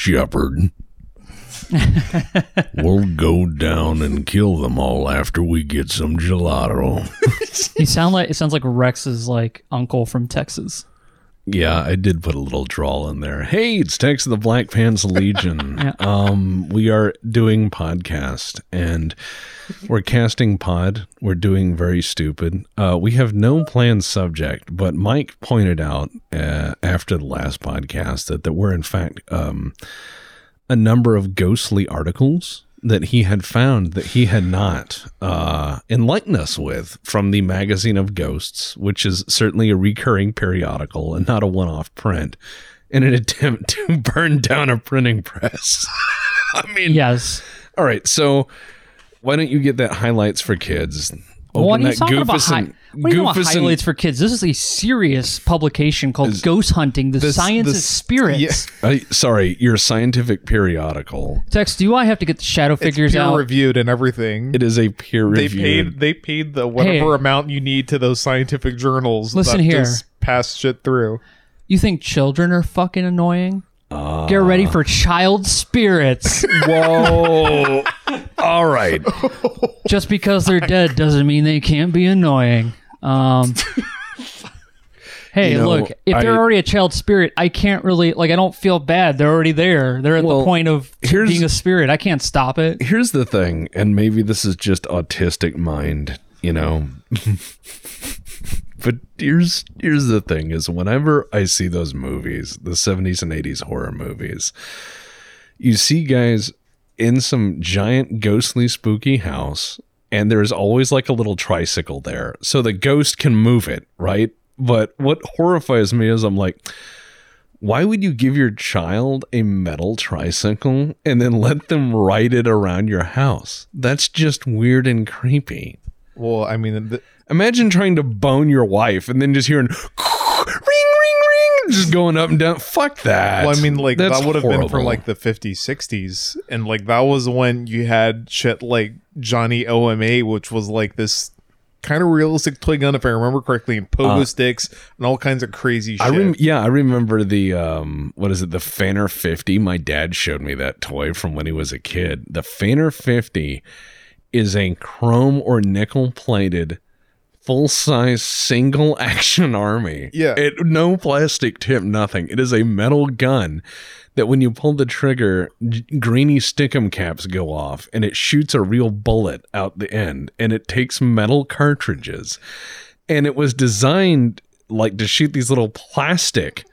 shepherd. we'll go down and kill them all after we get some gelato. You sound like it sounds like Rex's like uncle from Texas. Yeah, I did put a little drawl in there. Hey, it's Tex of the Black Pants Legion. Yeah. Um, we are doing podcast and we're casting pod. We're doing very stupid. Uh, we have no planned subject, but Mike pointed out uh, after the last podcast that there were in fact um, a number of ghostly articles that he had found that he had not uh, enlightened us with from the magazine of ghosts, which is certainly a recurring periodical and not a one-off print, in an attempt to burn down a printing press. I mean, Yes. all right. So why don't you get that highlights for kids? Open what are you that talking about? Hi- what are you talking about Goofus and- for kids? This is a serious publication called Ghost Hunting: The this- Science of this- Spirits. I, sorry, your scientific periodical. Tex, do I have to get the shadow figures peer out? reviewed and everything. It is a peer they reviewed. paid they paid the whatever Hey. amount you need to those scientific journals. Listen that here. pass shit through. You think children are fucking annoying? Uh, Get ready for child spirits. Whoa! All right. Just because they're dead doesn't mean they can't be annoying. Um, hey, You know, look, if they're already a child spirit, I can't really like. I don't feel bad. They're already there. They're at Well, the point of here's- being a spirit. I can't stop it. Here's the thing, and maybe this is just autistic mind, you know. but here's here's the thing: is whenever I see those movies, the '70s and '80s horror movies, you see guys in some giant ghostly spooky house and there's always like a little tricycle there so the ghost can move it right? But what horrifies me is i'm like why would you give your child a metal tricycle and then let them ride it around your house? That's just weird and creepy. Well, I mean, th- imagine trying to bone your wife and then just hearing ring ring ring just going up and down fuck that well, I mean, like That's that would have been from like the 50s, 60s, and like that was when you had shit like Johnny OMA, which was like this kind of realistic toy gun, if I remember correctly, and pogo sticks and all kinds of crazy shit. Uh, I rem- yeah, I remember the um what is it, the Fanner 50. My dad showed me that toy from when he was a kid. The Fanner 50 is a chrome or nickel plated full size single action army. Yeah. It no plastic tip, nothing. It is a metal gun that when you pull the trigger, g- greeny stickum caps go off and it shoots a real bullet out the end and it takes metal cartridges. And it was designed like to shoot these little plastic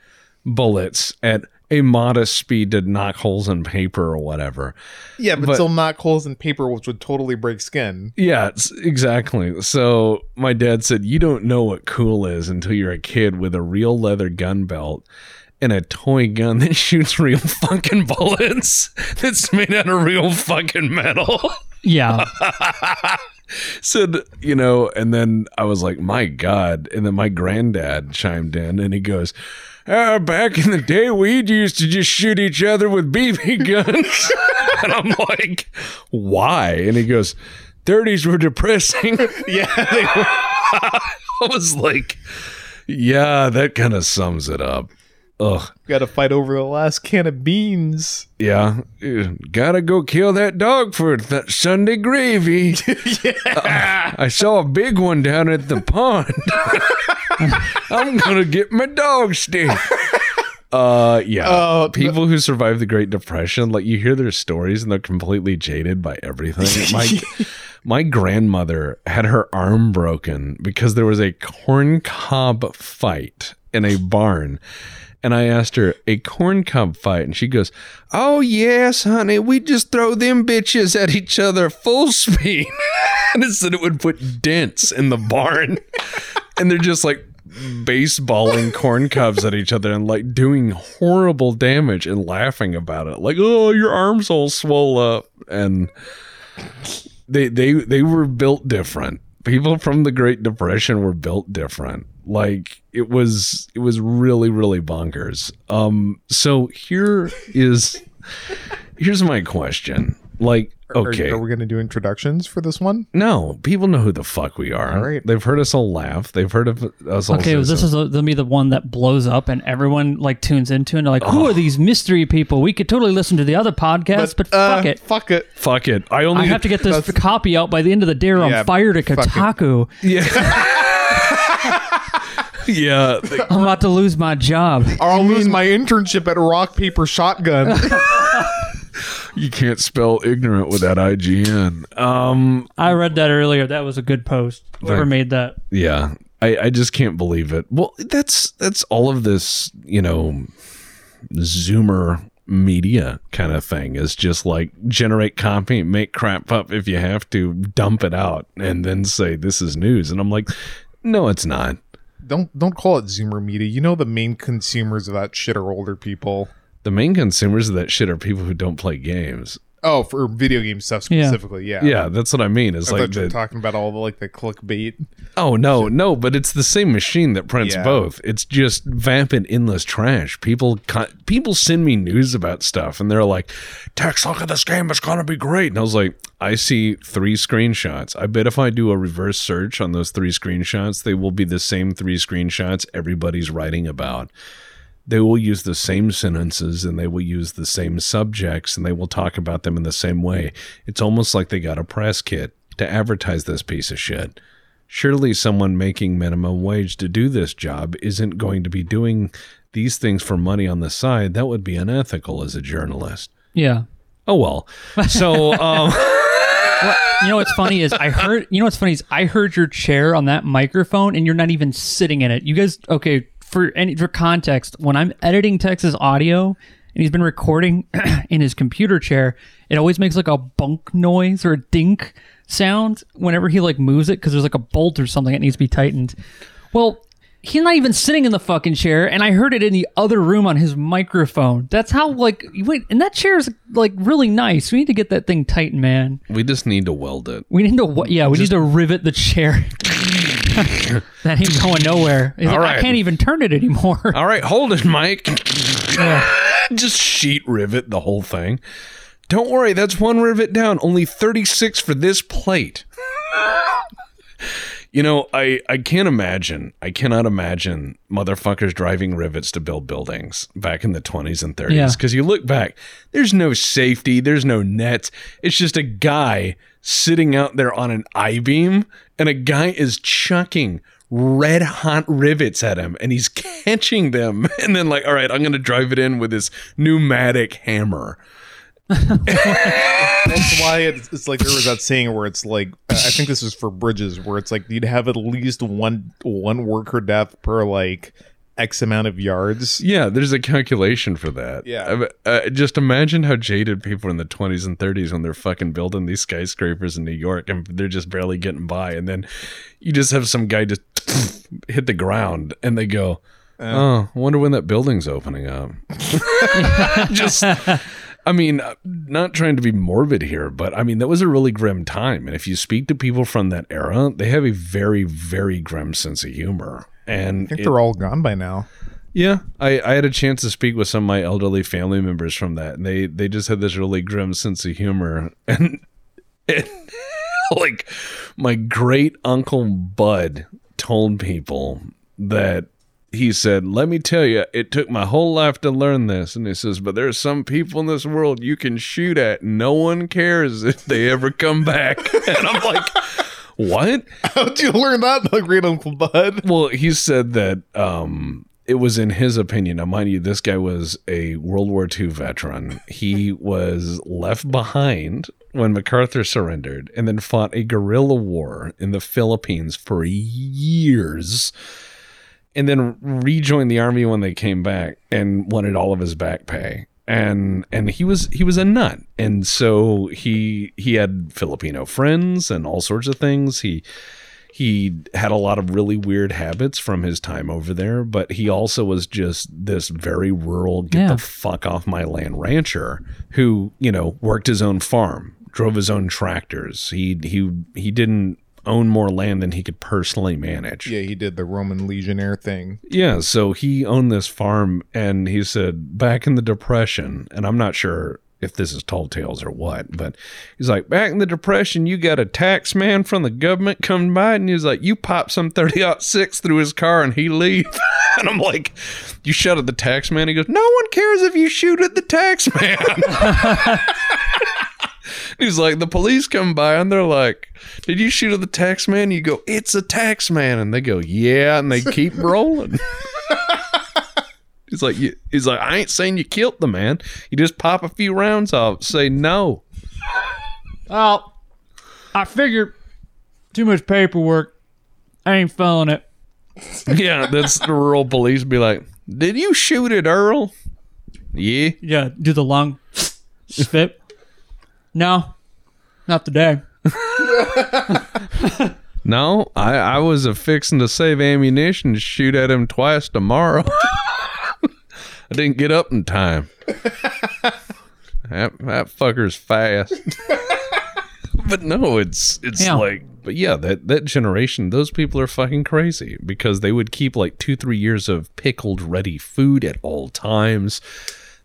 bullets at a modest speed to knock holes in paper or whatever. yeah, but, but- still knock holes in paper, which would totally break skin. Yeah, it's, exactly. So my dad said, You don't know what cool is until you're a kid with a real leather gun belt and a toy gun that shoots real fucking bullets that's made out of real fucking metal. Yeah. said, you know, and then I was like, my God. And then my granddad chimed in and he goes, uh, back in the day, we used to just shoot each other with BB guns. and I'm like, why? And he goes, 30s were depressing. Yeah, they were. I was like, yeah, that kind of sums it up. Ugh. Got to fight over the last can of beans. Yeah, gotta go kill that dog for that Sunday gravy. Uh, I saw a big one down at the pond. I'm gonna get my dog stick. Uh, yeah. Uh, People who survived the Great Depression, like you hear their stories and they're completely jaded by everything. My my grandmother had her arm broken because there was a corn cob fight in a barn. And I asked her, a corn cob fight? And she goes, Oh, yes, honey. We just throw them bitches at each other full speed. and it said it would put dents in the barn. and they're just like baseballing corn cobs at each other and like doing horrible damage and laughing about it. Like, oh, your arms all swole up. And they they they were built different. People from the Great Depression were built different. Like it was it was really really bonkers. Um so here is here's my question. Like Okay. Are, we going to do introductions for this one? No, people know who the fuck we are. All right. They've heard us all laugh. They've heard of us all. Okay, say well, this so- is a, gonna be the one that blows up and everyone like tunes into and they're like, "Who Oh. are these mystery people? We could totally listen to the other podcast, but, uh, fuck it." Fuck it. fuck it. I only I have to get this copy out by the end of the day or Yeah, I'm fired at fuck it. Kotaku. Yeah. yeah. they- I'm about to lose my job. Or I'll lose my internship at Rock Paper Shotgun. you can't spell ignorant without IGN. Um. I read that earlier. That was a good post. Whoever Thank- made that. Yeah. I, I just can't believe it. Well, that's that's all of this, you know, Zoomer media kind of thing is just like generate copy, make crap up if you have to, dump it out, and then say this is news. And I'm like, no, it's not. Don't don't call it Zoomer media. You know the main consumers of that shit are older people. The main consumers of that shit are people who don't play games. Oh, for video game stuff specifically, yeah. Yeah, that's what I mean. It's I like thought you were the, talking about all the like the clickbait. oh no, no, but it's the same machine that prints Yeah. both. It's just vapid, endless trash. People, co- people send me news about stuff, and they're like, "Tex, look at this game. It's gonna be great." And I was like, "I see three screenshots. I bet if I do a reverse search on those three screenshots, they will be the same three screenshots everybody's writing about." They will use the same sentences and they will use the same subjects and they will talk about them in the same way. It's almost like they got a press kit to advertise this piece of shit. Surely someone making minimum wage to do this job isn't going to be doing these things for money on the side. That would be unethical as a journalist. Yeah. Oh well. So um You know what's funny is I heard. You know what's funny is I heard your chair on that microphone, and you're not even sitting in it. You guys, okay? For any for context, when I'm editing Tex's audio, and he's been recording in his computer chair, it always makes like a bunk noise or a dink sound whenever he like moves it because there's like a bolt or something that needs to be tightened. Well. He's not even sitting in the fucking chair, and I heard it in the other room on his microphone. That's how, like, wait, and that chair is like really nice. We need to get that thing tightened, man. we just need to weld it. We need to, wa- yeah, we need to rivet the chair. that ain't going nowhere. He's like, All I can't even turn it anymore. All right, hold it, Mike. Just sheet rivet the whole thing. Don't worry, that's one rivet down. Only 36 for this plate. you know, I, I can't imagine, I cannot imagine motherfuckers driving rivets to build buildings back in the 20s and 30s. Yeah. Because you look back, there's no safety, there's no nets. It's just a guy sitting out there on an I beam, and a guy is chucking red hot rivets at him and he's catching them and then like all right i'm gonna drive it in with this pneumatic hammer. That's why it's, it's like there was that saying where it's like I think this is for bridges where it's like you'd have at least one one worker death per like X amount of yards. yeah there's a calculation for that Yeah. uh, uh, just imagine how jaded people in the 20s and 30s when they're fucking building these skyscrapers in new york and they're just barely getting by and then you just have some guy just hit the ground and they go oh i wonder when that building's opening up just I mean, uh, not trying to be morbid here, but I mean, that was a really grim time. And if you speak to people from that era, they have a very, very grim sense of humor. And I think it- they're all gone by now. yeah, I, I had a chance to speak with some of my elderly family members from that, and they, they just had this really grim sense of humor. And, and like, my great uncle Bud told people that he said, Let me tell you, it took my whole life to learn this. And he says, But there are some people in this world you can shoot at. No one cares if they ever come back. And I'm like, What? How'd you learn that, my great uncle Bud? Well, he said that um, it was in his opinion. Now, mind you, this guy was a World War II veteran. He was left behind when MacArthur surrendered and then fought a guerrilla war in the Philippines for years. And then rejoined the army when they came back and wanted all of his back pay. And and he was he was a nut. And so he he had Filipino friends and all sorts of things. He he had a lot of really weird habits from his time over there, but he also was just this very rural, get Yeah. the fuck off my land rancher who, you know, worked his own farm, drove his own tractors. He he he didn't own more land than he could personally manage. Yeah, he did the Roman Legionnaire thing. Yeah, so he owned this farm and he said back in the depression, and I'm not sure if this is tall tales or what. But he's like, back in the Depression, you got a tax man from the government come by, and he's like, you pop some 30 six through his car and he leave. and I'm like, you shot at the tax man? He goes, no one cares if you shoot at the tax man. He's like, the police come by and they're like, Did you shoot at the tax man? You go, It's a tax man. And they go, Yeah. And they keep rolling. he's like, He's like, I ain't saying you killed the man. You just pop a few rounds off, say no. Oh, I figured too much paperwork. I ain't feeling it. Yeah, that's the rural police be like, Did you shoot at Earl? Yeah. Yeah, do the long spit. No, not today. No, I, I was a fixing to save ammunition to shoot at him twice tomorrow. I didn't get up in time. that, that fucker's fast. but no, it's it's Yeah. like but yeah, that that generation, those people are fucking crazy because they would keep like 2-3 years of pickled ready food at all times.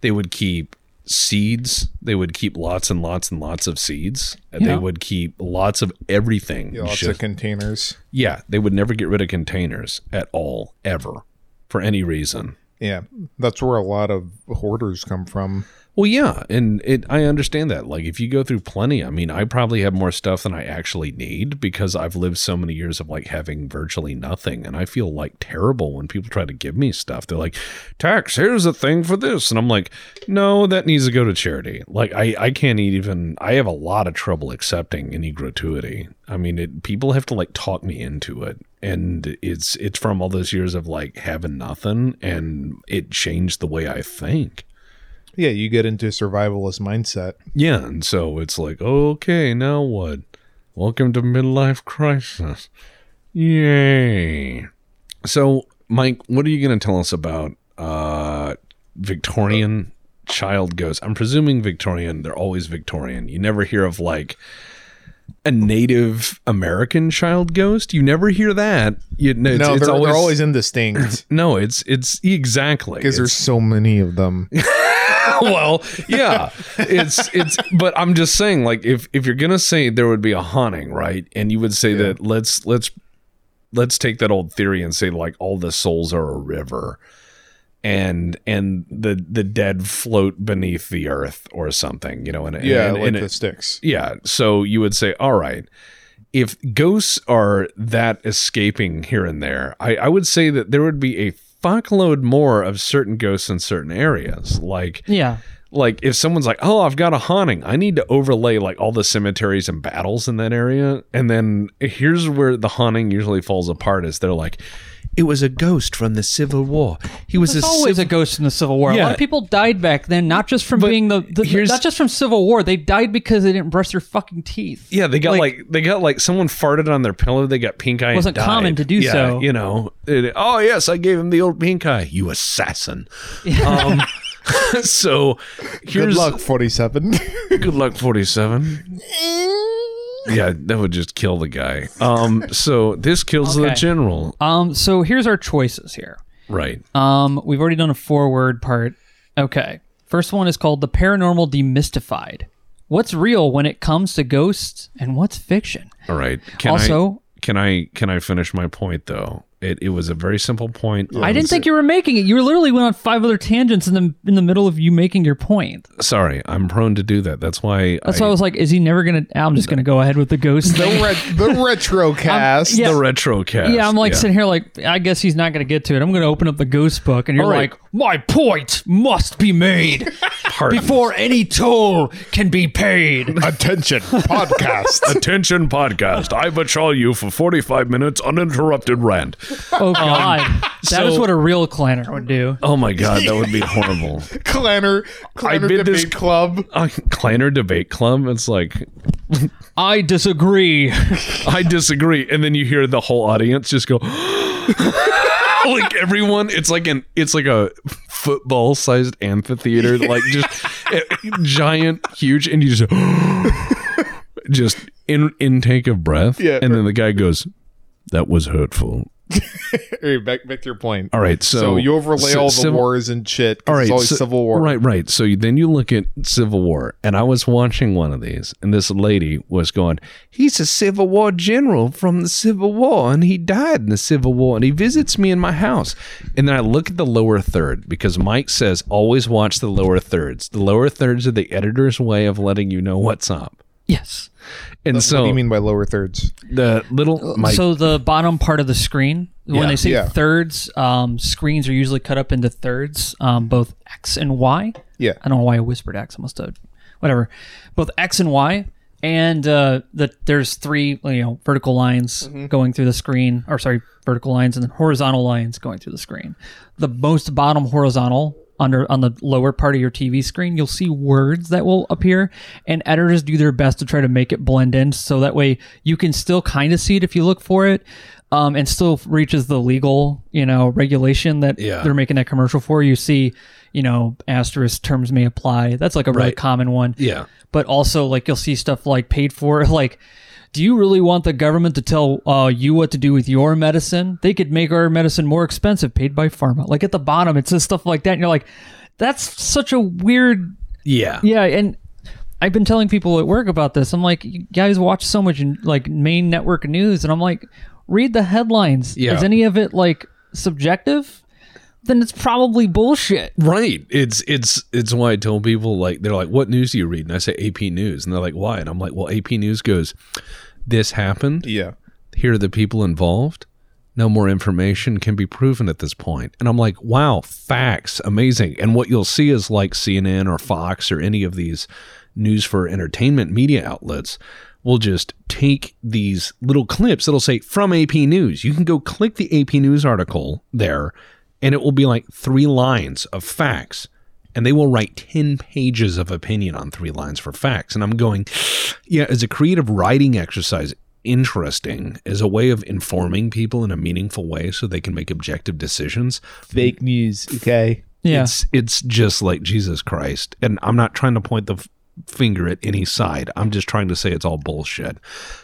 They would keep seeds. They would keep lots and lots and lots of seeds. They would keep lots of everything. Yeah, lots Just- of containers. yeah, they would never get rid of containers at all, ever, for any reason. Yeah, that's where a lot of hoarders come from. Well, yeah, and it I understand that. Like if you go through plenty, I mean, I probably have more stuff than I actually need because I've lived so many years of like having virtually nothing, and I feel like terrible when people try to give me stuff. They're like, "Tex, here's a thing for this," and I'm like, "No, that needs to go to charity." Like I I can't even. I have a lot of trouble accepting any gratuity. I mean, it, people have to like talk me into it, and it's it's from all those years of like having nothing, and it changed the way I think. Yeah, you get into a survivalist mindset. Yeah, and so it's like, okay, now what? Welcome to midlife crisis. Yay. So, Mike, what are you going to tell us about uh Victorian child ghosts? I'm presuming Victorian, they're always Victorian. You never hear of like a Native American child ghost. You never hear that. You know, it's, no, it's they're, always, they're always indistinct no, it's it's exactly because there's so many of them. well, yeah, it's it's. But I'm just saying, like, if if you're gonna say there would be a haunting, right, and you would say that let's let's let's take that old theory and say like all the souls are a river, and and the the dead float beneath the earth or something, you know, and Yeah, and, like and the it- sticks. yeah. So you would say, all right, if ghosts are that escaping here and there, I, I would say that there would be a fuckload more of certain ghosts in certain areas. Like, Yeah. like if someone's like, oh, I've got a haunting, I need to overlay like all the cemeteries and battles in that area. And then here's where the haunting usually falls apart is they're like, it was a ghost from the Civil War. He was There's a always civil a ghost in the Civil War. A Yeah. lot of people died back then, not just from But being the, the here's- not just from Civil War. They died because they didn't brush their fucking teeth. Yeah, they got like, Like- they got like someone farted on their pillow. They got pink eye. Wasn't and common to do Yeah, so. You know. It- oh yes, I gave him the old pink eye. You assassin. Um, so Good luck, 47. Good luck, forty-seven. yeah, that would just kill the guy. Um, so this kills the general, Um. So here's our choices here. right? Um. We've already done a forward part. Okay. First one is called the paranormal demystified. What's real when it comes to ghosts, and what's fiction? All right. Can also, I, can I can I finish my point though? It it was a very simple point. I didn't think you were making it. You were literally went on five other tangents in the in the middle of you making your point. Sorry, I'm prone to do that. That's why. That's I, why I was like, is he never gonna? I'm just gonna go ahead with the ghost. the, thing. ret- the retro cast. yeah. the retro cast. Yeah, I'm like yeah. sitting here like I guess he's not gonna get to it. I'm gonna open up the ghost book and you're All right. like, my point must be made before any toll can be paid. Attention, podcast. Attention, podcast. I bachal you for 45 minutes uninterrupted rant. Oh god, that is so- what a real clanner would do. Oh my god, that would be horrible. Clanner, Clanner bid Debate this- Club. Uh, Kleiner debate club. It's like I disagree. I disagree, and then you hear the whole audience just go. like everyone, it's like an it's like a football sized amphitheater, like just eh, giant, huge, and you just just in intake of breath, Yeah. and then the guy goes, That was hurtful. Back back to your point. All right, so, So, you overlay ci- all the civil- wars and shit. All right, it's always so- civil war. Right, right. So you- then you look at Civil War, and I was watching one of these, and this lady was going, "He's a Civil War general from the Civil War, and he died in the Civil War, and he visits me in my house." And then I look at the lower third because Mike says always watch the lower thirds. The lower thirds are the editor's way of letting you know what's up. Yes. And what so what do you mean by lower thirds? the little Mike, so the bottom part of the screen, Yeah. when they say Yeah. thirds, um, screens are usually cut up into thirds, um, both X and Y. Yeah. I don't know why I whispered X. I must have, whatever. Both X and Y, and uh, that there's three you know vertical lines going through the screen, or sorry, vertical lines and then horizontal lines going through the screen. The most bottom horizontal under on the lower part of your TV screen, you'll see words that will appear, and editors do their best to try to make it blend in, so that way you can still kind of see it if you look for it. Um, and still reaches the legal, you know, regulation that Yeah. they're making that commercial for. You see, you know, asterisk terms may apply. That's like a really Right. common one yeah. but also like you'll see stuff like paid for like do you really want the government to tell uh, you what to do with your medicine? They could make our medicine more expensive paid by pharma. Like at the bottom it says stuff like that and you're like that's such a weird Yeah. yeah and i've been telling people at work about this. I'm like you guys watch so much like main network news and i'm like read the headlines. Yeah. is any of it like subjective then it's probably bullshit Right. It's it's it's why I tell people like they're like, "What news do you read?" And I say AP News, and they're like, "Why?" And I'm like, "Well, AP News goes, this happened. Yeah. Here are the people involved. No more information can be proven at this point." And I'm like, "Wow, facts, amazing." And what you'll see is like CNN or Fox or any of these news for entertainment media outlets will just take these little clips that'll say from AP News. You can go click the AP News article there, and it will be like three lines of facts. And they will write 10 pages of opinion on three lines for facts. And I'm going, yeah, as a creative writing exercise, interesting as a way of informing people in a meaningful way so they can make objective decisions. Fake news. Okay. yeah It's it's just like Jesus Christ. And I'm not trying to point the f- finger at any side. I'm just trying to say it's all bullshit.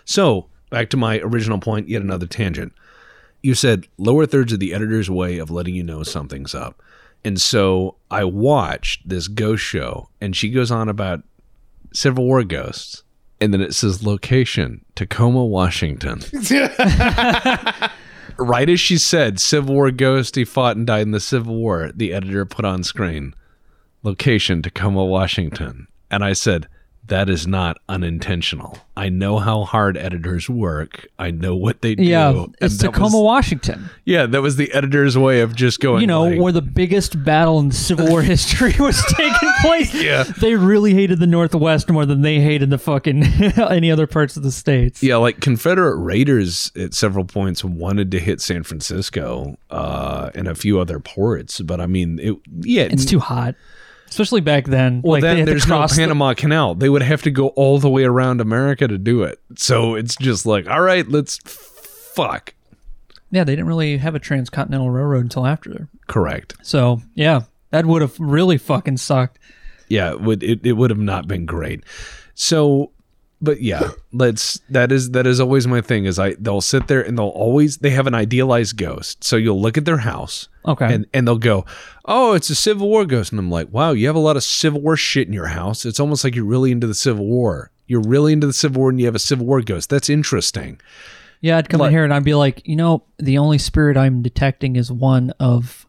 So, back to my original point, yet another tangent. You said lower thirds of the editor's way of letting you know something's up. And so I watched this ghost show and she goes on about Civil War ghosts. And then it says location, Tacoma, Washington. right as she said, Civil War ghost, he fought and died in the Civil War, the editor put on screen, location, Tacoma, Washington. And I said, that is not unintentional. I know how hard editors work. I know what they do. yeah it's tacoma was- washington yeah, that was the editor's way of just going. you know, like, where the biggest battle in Civil War history was taking place. Yeah. They really hated the Northwest more than they hated the fucking any other parts of the states. Yeah, like Confederate raiders at several points wanted to hit San Francisco uh, and a few other ports, but I mean, it, yeah, It's too hot. Especially back then. well. like they then there's no cross the- Panama Canal. They would have to go all the way around America to do it. So it's just like, all right, let's fuck. yeah, they didn't really have a transcontinental railroad until after. Correct. So yeah, that would have really fucking sucked. Yeah, it would it, it would have not been great. So but yeah, let's that is that is always my thing is I they'll sit there and they'll always they have an idealized ghost. So you'll look at their house Okay. and and they'll go, "Oh, it's a Civil War ghost." And I'm like, "Wow, you have a lot of Civil War shit in your house. It's almost like you're really into the Civil War. You're really into the Civil War and you have a Civil War ghost. That's interesting." yeah, I'd come like- in here and I'd be like, you know, the only spirit I'm detecting is one of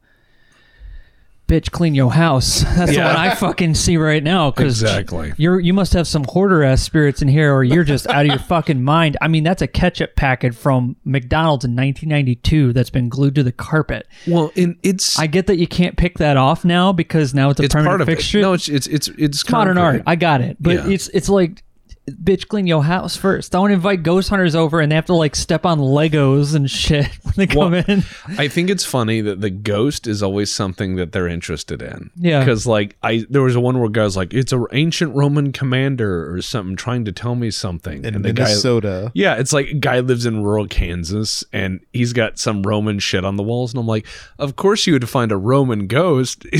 bitch clean your house. That's the Yeah. one I fucking see right now. Cause Exactly. You're you must have some hoarder ass spirits in here, or you're just out of your fucking mind. I mean, that's a ketchup packet from McDonald's in 1992 that's been glued to the carpet. Well, and it's I get that you can't pick that off now because now it's a it's permanent part of fixture. it. No, it's it's it's it's modern art. I got it, but Yeah. it's it's like. Bitch, clean your house first. Don't invite ghost hunters over and they have to like step on Legos and shit when they come Well, in. I think it's funny that the ghost is always something that they're interested in. Yeah. Because like I there was a one where guys like it's an ancient Roman commander or something trying to tell me something. In and the guy Minnesota. Yeah, it's like a guy lives in rural Kansas and he's got some Roman shit on the walls. And I'm like, of course you would find a Roman ghost.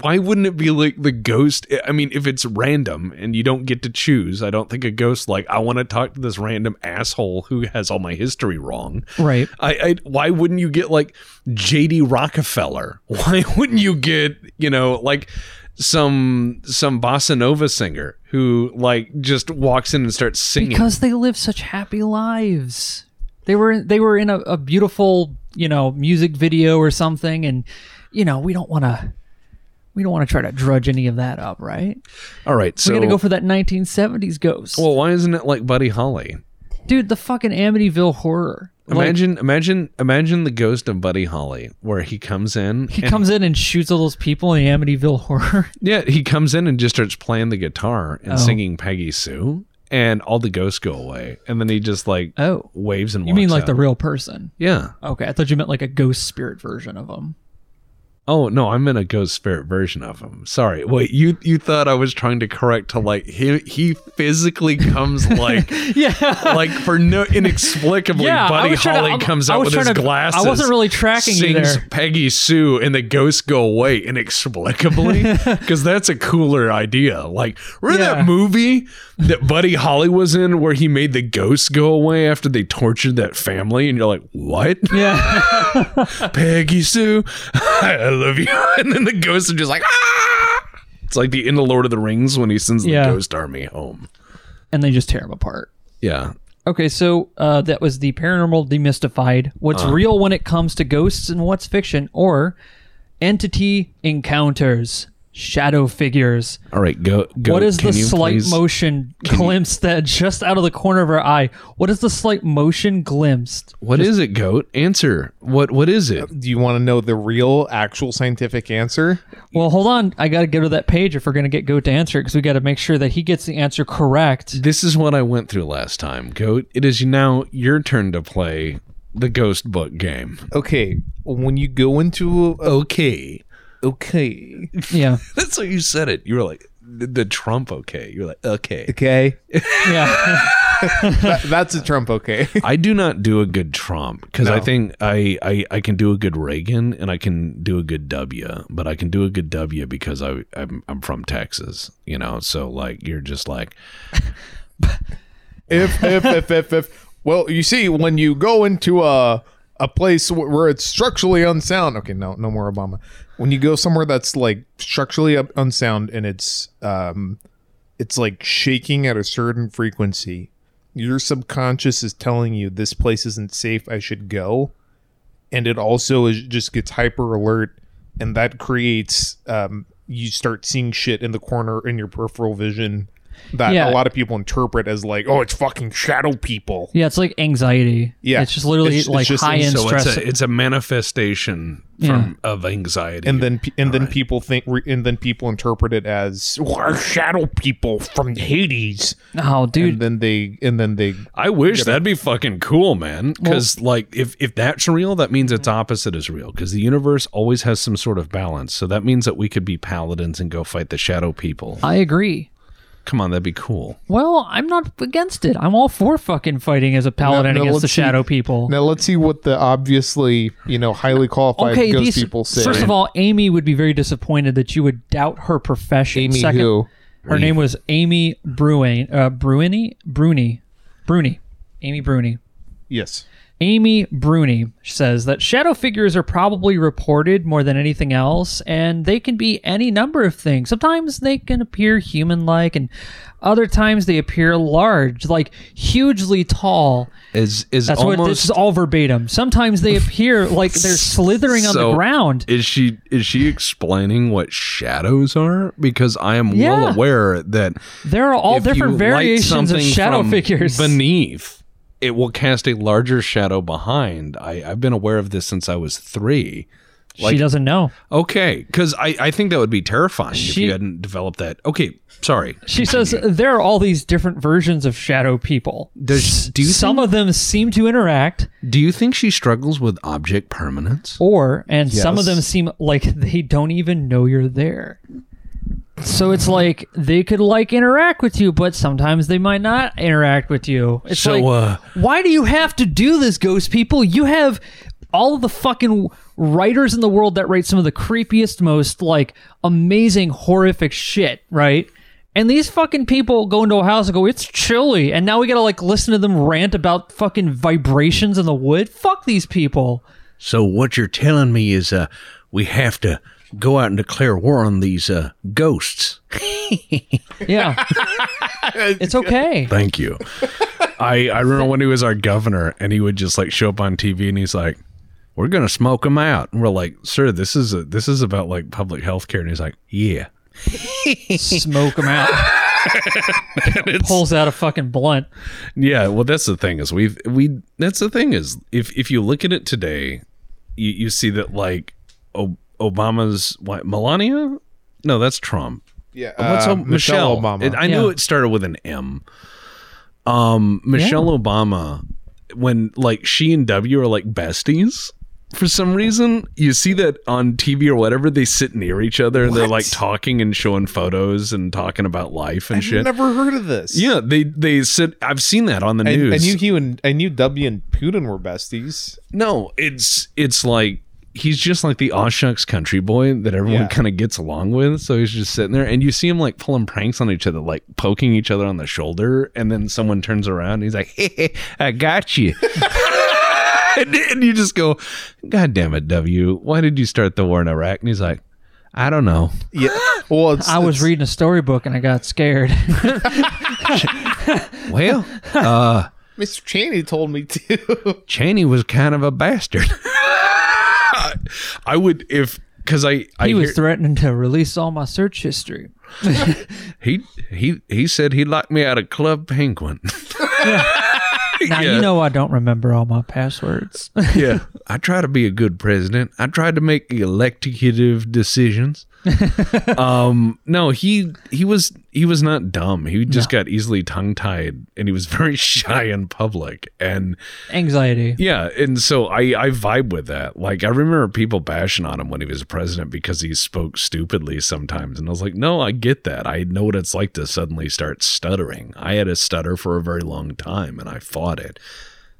why wouldn't it be like the ghost? I mean, if it's random and you don't get to choose, I don't think a ghost like I want to talk to this random asshole who has all my history wrong. Right. I, I why wouldn't you get like JD Rockefeller? Why wouldn't you get you know like some some bossa nova singer who like just walks in and starts singing? Because they live such happy lives. They were they were in a, a beautiful, you know, music video or something, and you know, we don't want to we don't want to try to drudge any of that up, right? all right, so We're gonna go for that 1970s ghost, well, why isn't it like Buddy Holly? dude. The fucking Amityville horror. Like, Imagine, imagine, imagine the ghost of Buddy Holly, where he comes in. he and- comes in and shoots all those people in Amityville horror. Yeah, he comes in and just starts playing the guitar and Oh. singing Peggy Sue, and all the ghosts go away, and then he just like Oh, waves and. you mean like out. the real person? Yeah. Okay, I thought you meant like a ghost spirit version of him. Oh no, I'm in a ghost spirit version of him. Sorry. Wait, you you thought I was trying to correct to like he he physically comes like Yeah. like for no inexplicably Yeah, I Buddy to- Holly I'm- comes I out with his to- I glasses. wasn't really tracking you sings there. Peggy Sue and the ghosts go away inexplicably because that's a cooler idea. Like remember Yeah. that movie that Buddy Holly was in where he made the ghosts go away after they tortured that family and you're like, "What?" yeah. Peggy Sue, Love you. And then the ghosts are just like, ah! It's like the end of Lord of the Rings when he sends the Yeah. ghost army home. and they just tear him apart. Yeah. Okay, so uh, that was the paranormal demystified. What's Uh. real when it comes to ghosts and what's fiction, or entity encounters, shadow figures. All right, go. go. what is the you slight please- motion glimpse that just out of the corner of our eye? What is the slight motion glimpsed? What is it, goat? Answer. What What is it? Do you want to know the real, actual scientific answer? Well, hold on. I got to go to that page if we're going to get Goat to answer it because we got to make sure that he gets the answer correct. This is what I went through last time, goat. It is now your turn to play the ghost book game. Okay, when you go into a, Okay, okay, Yeah. that's what you said. It. You were like the, the Trump. Okay, you're like okay. okay, Yeah. That- that's a Trump. Okay, I do not do a good Trump because I think I, I I can do a good Reagan and I can do a good W, but I can do a good W because I I'm, I'm from Texas, you know. So like you're just like if if if if if well, you see, when you go into a a place where it's structurally unsound. Okay, no, no more Obama. When you go somewhere that's like structurally unsound and it's um, it's like shaking at a certain frequency, your subconscious is telling you this place isn't safe. I should go, and it also is, just gets hyper alert, and that creates um, you start seeing shit in the corner in your peripheral vision. That Yeah. a lot of people interpret as like, oh, it's fucking shadow people. Yeah, it's like anxiety. Yeah. It's just literally It's- it's like just- high end so stress. it's a it's a manifestation from of anxiety. and then pe- and then people think and then people interpret it as "We're shadow people from Hades oh, dude. and then they and then they I wish that'd be fucking cool, man. Because like if if that's real, that means its opposite is real. Because the universe always has some sort of balance. So that means that we could be paladins and go fight the shadow people. I agree. Come on, that'd be cool. Well, I'm not against it. I'm all for fucking fighting as a paladin Now- now against the let's see- shadow people. now let's see what the obviously you know highly qualified okay, ghost these, people say first of all, Amy would be very disappointed that you would doubt her profession. Amy Second, who her name was Amy Bruin, uh, Bruini, Bruni, Bruni, Amy Bruni. yes Amy Bruni says that shadow figures are probably reported more than anything else, and they can be any number of things. Sometimes they can appear human like, and other times they appear large, like hugely tall. Is is That's almost what this is all verbatim. Sometimes they appear like they're slithering on the ground. Is she is she explaining what shadows are? Because I am Yeah. well aware that There are all different variations of shadow figures. beneath. It will cast a larger shadow behind. I, I've been aware of this since I was three. she doesn't know. Okay, because I, I think that would be terrifying if She- you hadn't developed that. Okay, sorry. She says there are all these different versions of shadow people. Does do you Some of them seem to interact, do you think she struggles with object permanence? or and some of them seem like they don't even know you're there. So it's like they could like interact with you, but sometimes they might not interact with you. It's So, like, uh, why do you have to do this, ghost people? You have all of the fucking writers in the world that write some of the creepiest, most like amazing, horrific shit, right? And these fucking people go into a house and go, it's chilly. And now we gotta like listen to them rant about fucking vibrations in the wood. Fuck these people. So what you're telling me is uh we have to go out and declare war on these uh ghosts. Yeah. it's okay. Thank you. I I remember when he was our governor, and he would just like show up on TV, and he's like, "We're gonna smoke them out," and we're like, "Sir, this is a, this is about like public health care," and he's like, "Yeah." Smoke them out. Pulls out a fucking blunt. Yeah, well, that's the thing is we've we that's the thing is if if you look at it today, you, you see that like o- Obama's what Melania? No, that's Trump. Yeah, What's uh, up, Michelle, Obama. It- I knew it started with an M. Um, Michelle Obama, when like she and W are like besties. For some reason, you see that on TV or whatever, they sit near each other and they're like talking and showing photos and talking about life and I've shit. never heard of this. Yeah, they they sit. I've seen that on the I, news. I knew he and I knew W and Putin were besties. no, it's it's like he's just like the aw shucks country boy that everyone Yeah. kind of gets along with. So he's just sitting there, and you see him like pulling pranks on each other, like poking each other on the shoulder, and then someone turns around, and he's like, "Hey, hey, I got you." and, and you just go, "God damn it, W! Why did you start the war in Iraq?" And he's like, "I don't know." Yeah. Well, it's, I was reading a storybook and I got scared. Well, uh, Mr. Cheney told me to. Cheney was kind of a bastard. I would if because I I he was hear- threatening to release all my search history. he he he said he locked me out of Club Penguin. Now Yeah. you know I don't remember all my passwords. yeah, I try to be a good president. I tried to make executive decisions. um, no, he he was he was not dumb. He just got easily tongue tied, and he was very shy in public. And Anxiety. yeah, and so I I vibe with that. Like I remember people bashing on him when he was president because he spoke stupidly sometimes, and I was like, no, I get that. I know what it's like to suddenly start stuttering. I had a stutter for a very long time, and I fought it.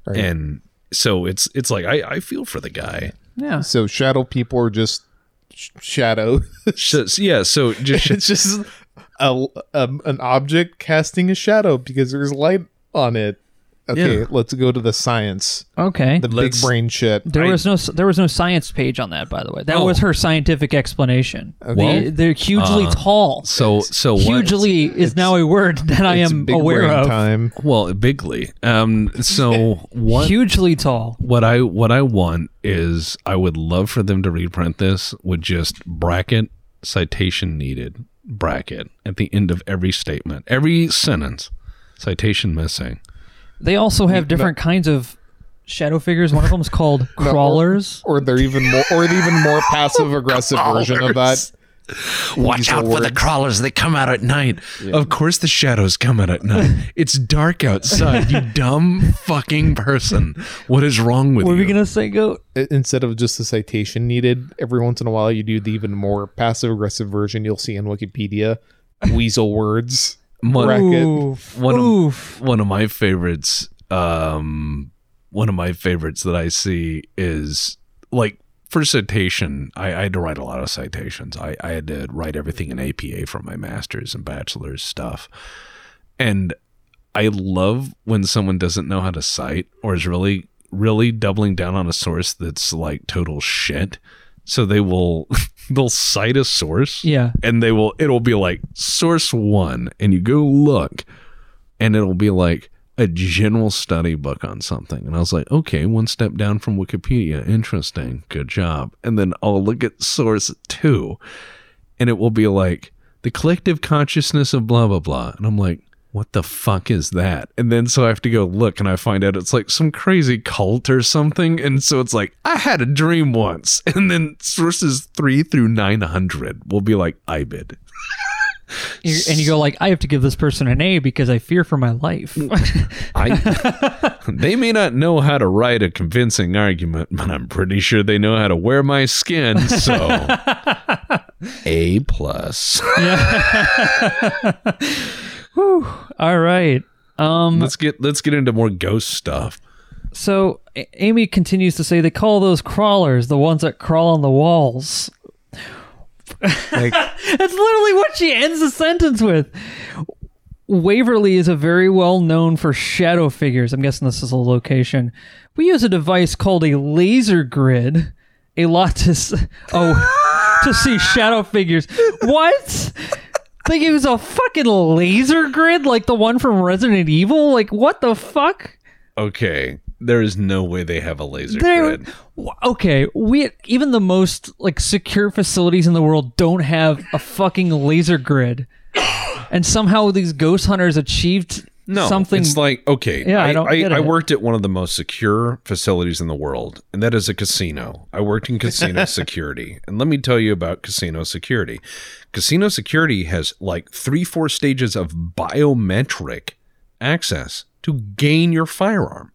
And so it's it's like I I feel for the guy. Yeah. so shadow people are just sh- shadow. So, yeah, so just it's just a, um, an object casting a shadow because there's light on it. Okay, Yeah. let's go to the science, Okay. the Let's- big brain shit. There I- was no there was no science page on that, by the way. That Oh. was her scientific explanation. Okay. They, they're hugely Uh, tall. so so what? Hugely is now a word that I am big aware brain of. time. Well, bigly. Um. So what? Hugely tall. what I what I want is I would love for them to reprint this with just bracket citation needed bracket at the end of every statement, every sentence, citation missing. They also have uh, different kinds of shadow figures. One of them is called crawlers. Or they're even more, or the even more passive aggressive version of that. Watch These out are for the words. crawlers that come out at night. Of course, the shadows come out at night. It's dark outside. You dumb fucking person. What is wrong with What are you? we gonna say, goat? I- Instead of just a citation needed, every once in a while you do the even more passive aggressive version you'll see in Wikipedia. Weasel words. One- bracket. Oof. One of- one of my favorites um one of my favorites that i see is like for citation I, I had to write a lot of citations I, I had to write everything in apa for my master's and bachelor's stuff and i love when someone doesn't know how to cite or is really really doubling down on a source that's like total shit so they will they'll cite a source Yeah. and they will it'll be like source one and you go look and it'll be like a general study book on something. And i was like okay one step down from wikipedia. Interesting. Good job. And then i'll look at source two and it will be like the collective consciousness of blah blah blah. And i'm like what the fuck is that and then so i have to go look and i find out it's like some crazy cult or something and so it's like i had a dream once and then sources 3 through 900 will be like ibid You- And you go like, I have to give this person an A because I fear for my life. I they may not know how to write a convincing argument, but I'm pretty sure they know how to wear my skin. So A plus. All right. Um. Let's get let's get into more ghost stuff. So A- Amy continues to say they call those crawlers the ones that crawl on the walls. Like, That's literally what she ends the sentence with. Waverly is a very well known for shadow figures. I'm guessing this is a location. We use a device called a laser grid, a lot to s- oh to see shadow figures. What? They use a fucking laser grid like the one from Resident Evil? Like what the fuck? Okay, there is no way they have a laser There- grid. okay, we even the most like secure facilities in the world don't have a fucking laser grid, and somehow these ghost hunters achieved No, something. It's like okay. Yeah, I I, don't I, I worked at one of the most secure facilities in the world, and that is a casino. I worked in casino security, and let me tell you about casino security. Casino security has like three, four stages of biometric access to gain your firearm,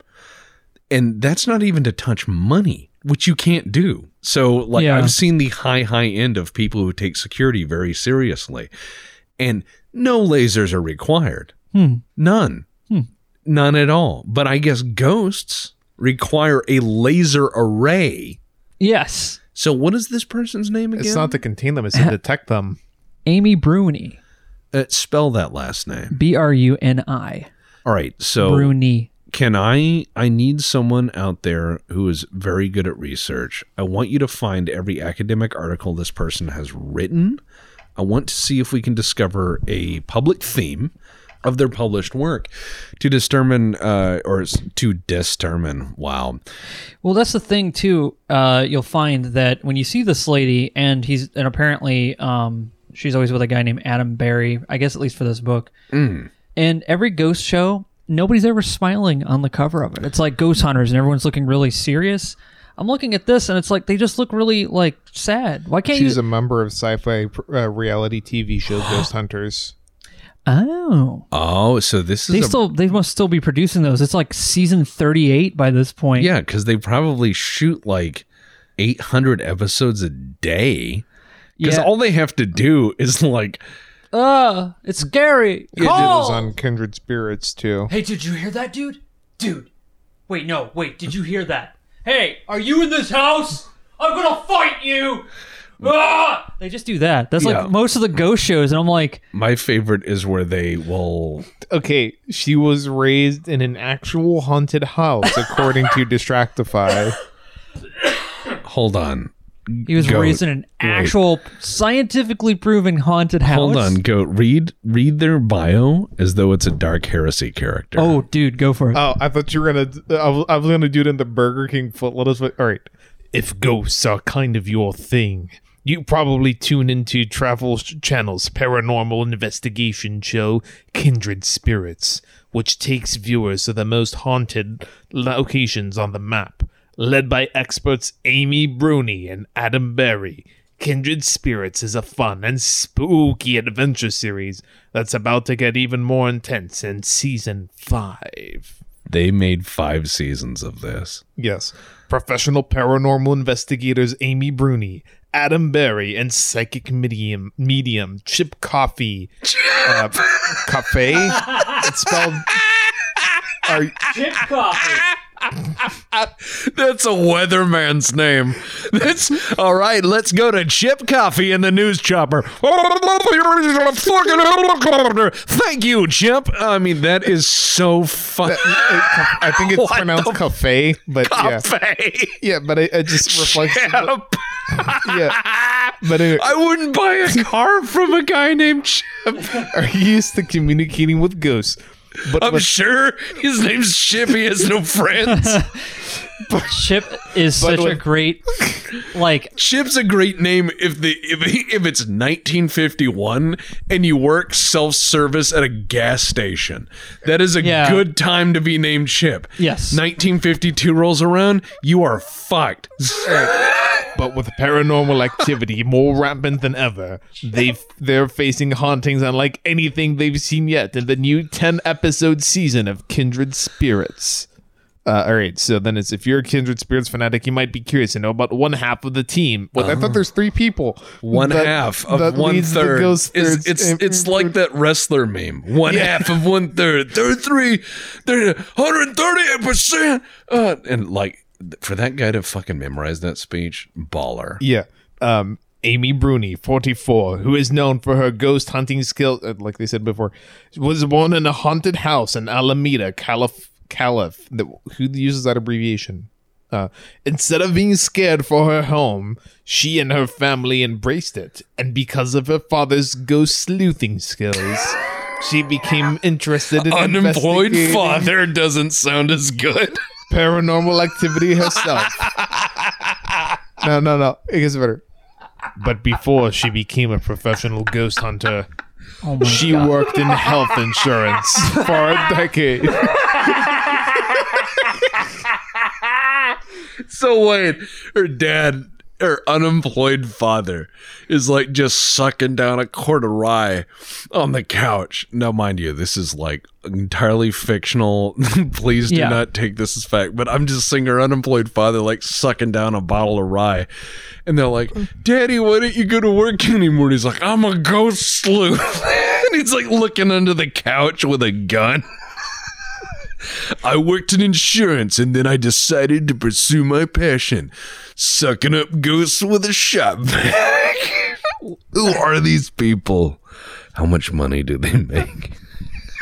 and that's not even to touch money, which you can't do. So, like, Yeah. I've seen the high, high end of people who take security very seriously, and no lasers are required. None. None at all. But I guess ghosts require a laser array. yes, So what is this person's name again? it's not to contain them; it's to detect them. Amy Bruni, uh, spell that last name. B R U N I, All right. So Bruni. can I I need someone out there who is very good at research. I want you to find every academic article this person has written. I want to see if we can discover a public theme of their published work to determine uh, or to determine wow Well, that's the thing too. Uh, you'll find that when you see this lady, and he's and apparently, um, she's always with a guy named Adam Berry. I guess at least for this book. And every ghost show, nobody's ever smiling on the cover of it. It's like ghost hunters, and everyone's looking really serious. I'm looking at this, and it's like they just look really like sad. Why can't She's you? a member of sci-fi uh, reality TV show Ghost Hunters. Oh, Oh, so this is they a, still they must still be producing those. It's like season 38 by this point. yeah, because they probably shoot like 800 episodes a day. Because yeah. all they have to do is like, uh, it's scary. They did Call! those on Kindred Spirits too. Hey, did you hear that, dude? Dude. Wait, no, wait, did you hear that? Hey, are you in this house? I'm gonna fight you! Ah! They just do that. That's Yeah. like most of the ghost shows, and I'm like, my favorite is where they will. Okay, she was raised in an actual haunted house, according to Distractify. Hold on. he was Goat. raised in an actual scientifically proven haunted house. Hold on, go read read their bio as though it's a dark heresy character. Oh, dude, go for it. Oh, I thought you were gonna. I was, I was gonna do it in the Burger King foot. Let us. All right. If ghosts are kind of your thing, you probably tune into Travel Channel's paranormal investigation show, Kindred Spirits, which takes viewers to the most haunted locations on the map. Led by experts Amy Bruni and Adam Berry, Kindred Spirits is a fun and spooky adventure series that's about to get even more intense in season 5. They made five seasons of this. Yes. Professional paranormal investigators Amy Bruni, Adam Berry, and psychic medium medium Chip Coffey. Uh, cafe? It's spelled. Are, Chip Coffey. That's a weatherman's name. That's all right. Let's go to Chip Coffey in the news chopper. Thank you, Chip. I mean, that is so fun. I think it's What pronounced cafe, but yeah. Cafe. Yeah, but it, it just reflects. Chip. Yeah. But it, I wouldn't buy a car from a guy named Chip. are you used to communicating with ghosts? But I'm with- sure his name's Chip. He has no friends. Chip is such a great, like, Chip's a great name if the if, if it's 1951 and you work self service at a gas station. That is a Yeah. good time to be named Chip. Yes. 1952 rolls around, you are fucked. but with paranormal activity more rampant than ever, they've they're facing hauntings unlike anything they've seen yet in the new ten episode season of Kindred Spirits. Uh, all right, so then it's if you're a kindred spirits fanatic, you might be curious to know about one half of the team. Well, I thought there's three people. One that- half of that one third. Is, spirits it's and- it's like that wrestler meme. One half of one third. They're three. They're 138 percent. Uh, and like for that guy to fucking memorize that speech, baller. Yeah. Um, Amy Bruni, 44, who is known for her ghost hunting skill, uh, like they said before, was born in a haunted house in Alameda, Calif. Calif. The, who uses that abbreviation? Uh, instead of being scared for her home, she and her family embraced it. And because of her father's ghost sleuthing skills, she became interested in Unemployed father doesn't sound as good. paranormal activity herself. no, no, no. It gets better. But before she became a professional ghost hunter, Oh she god. worked in health insurance for a decade. So wait, her dad, her unemployed father, is like just sucking down a quart of rye on the couch. Now, mind you, this is like entirely fictional. Please do Yeah. not take this as fact. But I'm just seeing her unemployed father like sucking down a bottle of rye, and they're like, "Daddy, why don't you go to work anymore?" And he's like, "I'm a ghost sleuth," and he's like looking under the couch with a gun. I worked in insurance and then I decided to pursue my passion, sucking up ghosts with a shop vac. Who are these people? How much money do they make?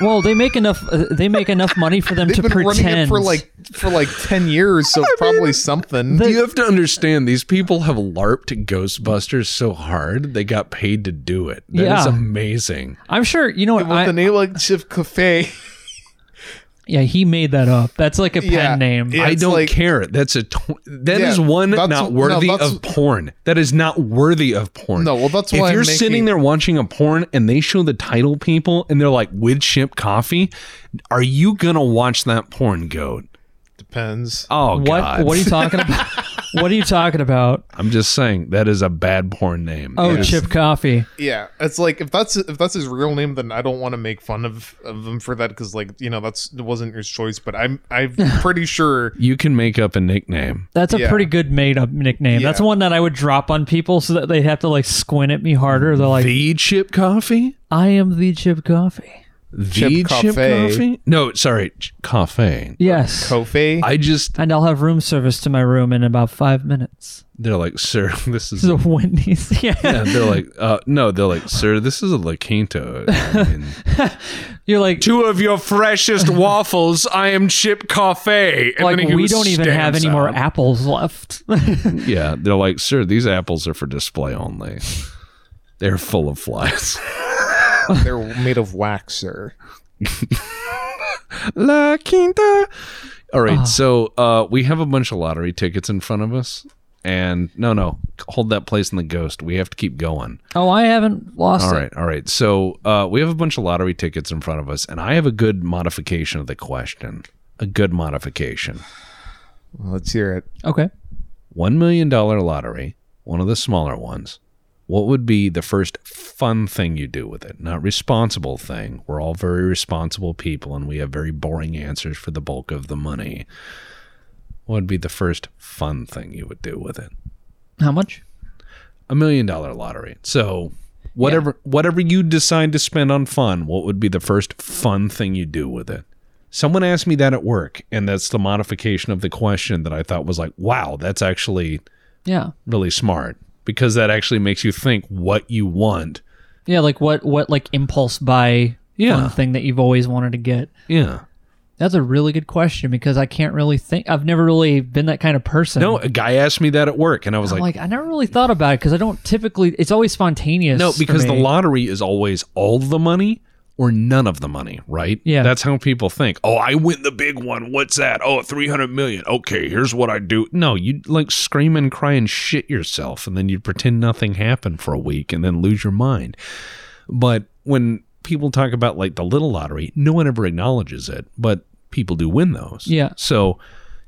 Well, they make enough. Uh, they make enough money for them They've to been running pretend it for like for like ten years, so probably something. the- You have to understand these people have LARPed Ghostbusters so hard they got paid to do it. That is Yeah. amazing. I'm sure you know what. With I, the name like Chip Cafe. yeah, he made that up. That's like a pen Yeah. name. Yeah. I it's don't like- care. That's a tw- that is Yeah, one that's- not worthy that's- of porn. That is not worthy of porn. No, well, that's if why I'm you're making- sitting there watching a porn and they show the title people and they're like with ship coffee, are you gonna watch that porn goat? Depends. Oh what? God! What are you talking about? What are you talking about? I'm just saying that is a bad porn name. Oh, It is- Chip Coffey. Yeah, it's like if that's if that's his real name, then I don't want to make fun of, of him for that because like you know that's it wasn't his choice. But I'm I'm pretty sure. You can make up a nickname. That's a Yeah. pretty good made up nickname. That's Yeah. one that I would drop on people so that they'd have to like squint at me harder. They're like, the Chip Coffey. I am the Chip Coffey. The Chip Chip Coffey. Coffee. No, sorry, Ch- Coffee. Yes. coffee. I just and I'll have room service to my room in about five minutes. they're like, sir, this is So Wendy's. Yeah. Yeah, they're like, uh, no, they're like, sir, this is a La Quinta. I mean, You're like, Two of your freshest waffles. I am Chip Coffey. And like then we don't even have stamps any more out. apples left. Yeah, they're like, sir, these apples are for display only. They're full of flies. They're made of wax, sir. La Quinta. All right, right, so uh, we have a bunch of lottery tickets in front of us. And no, no, hold that place in the ghost. We have to keep going. oh, I haven't lost All it. right, all right. So uh, we have a bunch of lottery tickets in front of us, and I have a good modification of the question. A good modification. Well, let's hear it. Okay. One million dollar lottery, one of the smaller ones. What would be the first fun thing you do with it? Not responsible thing. We're all very responsible people, and we have very boring answers for the bulk of the money. What would be the first fun thing you would do with it? How much? a million dollar lottery. So whatever whatever you decide to spend on fun, what would be the first fun thing you do with it? Someone asked me that at work, and that's the modification of the question that I thought was like, wow, that's actually Yeah. really smart because that actually makes you think what you want. Yeah, like what what like impulse buy Yeah. thing that you've always wanted to get. Yeah. That's a really good question because I can't really think. I've never really been that kind of person. No, a guy asked me that at work, and I was like, like, I never really thought about it because I don't typically. It's always spontaneous. no, because the lottery is always all the money or none of the money, right? Yeah. That's how people think. Oh, I win the big one. What's that? Oh, 300 million. Okay, here's what I do. No, you'd like scream and cry and shit yourself, and then you'd pretend nothing happened for a week and then lose your mind. But when people talk about like the little lottery, no one ever acknowledges it, but people do win those. Yeah. So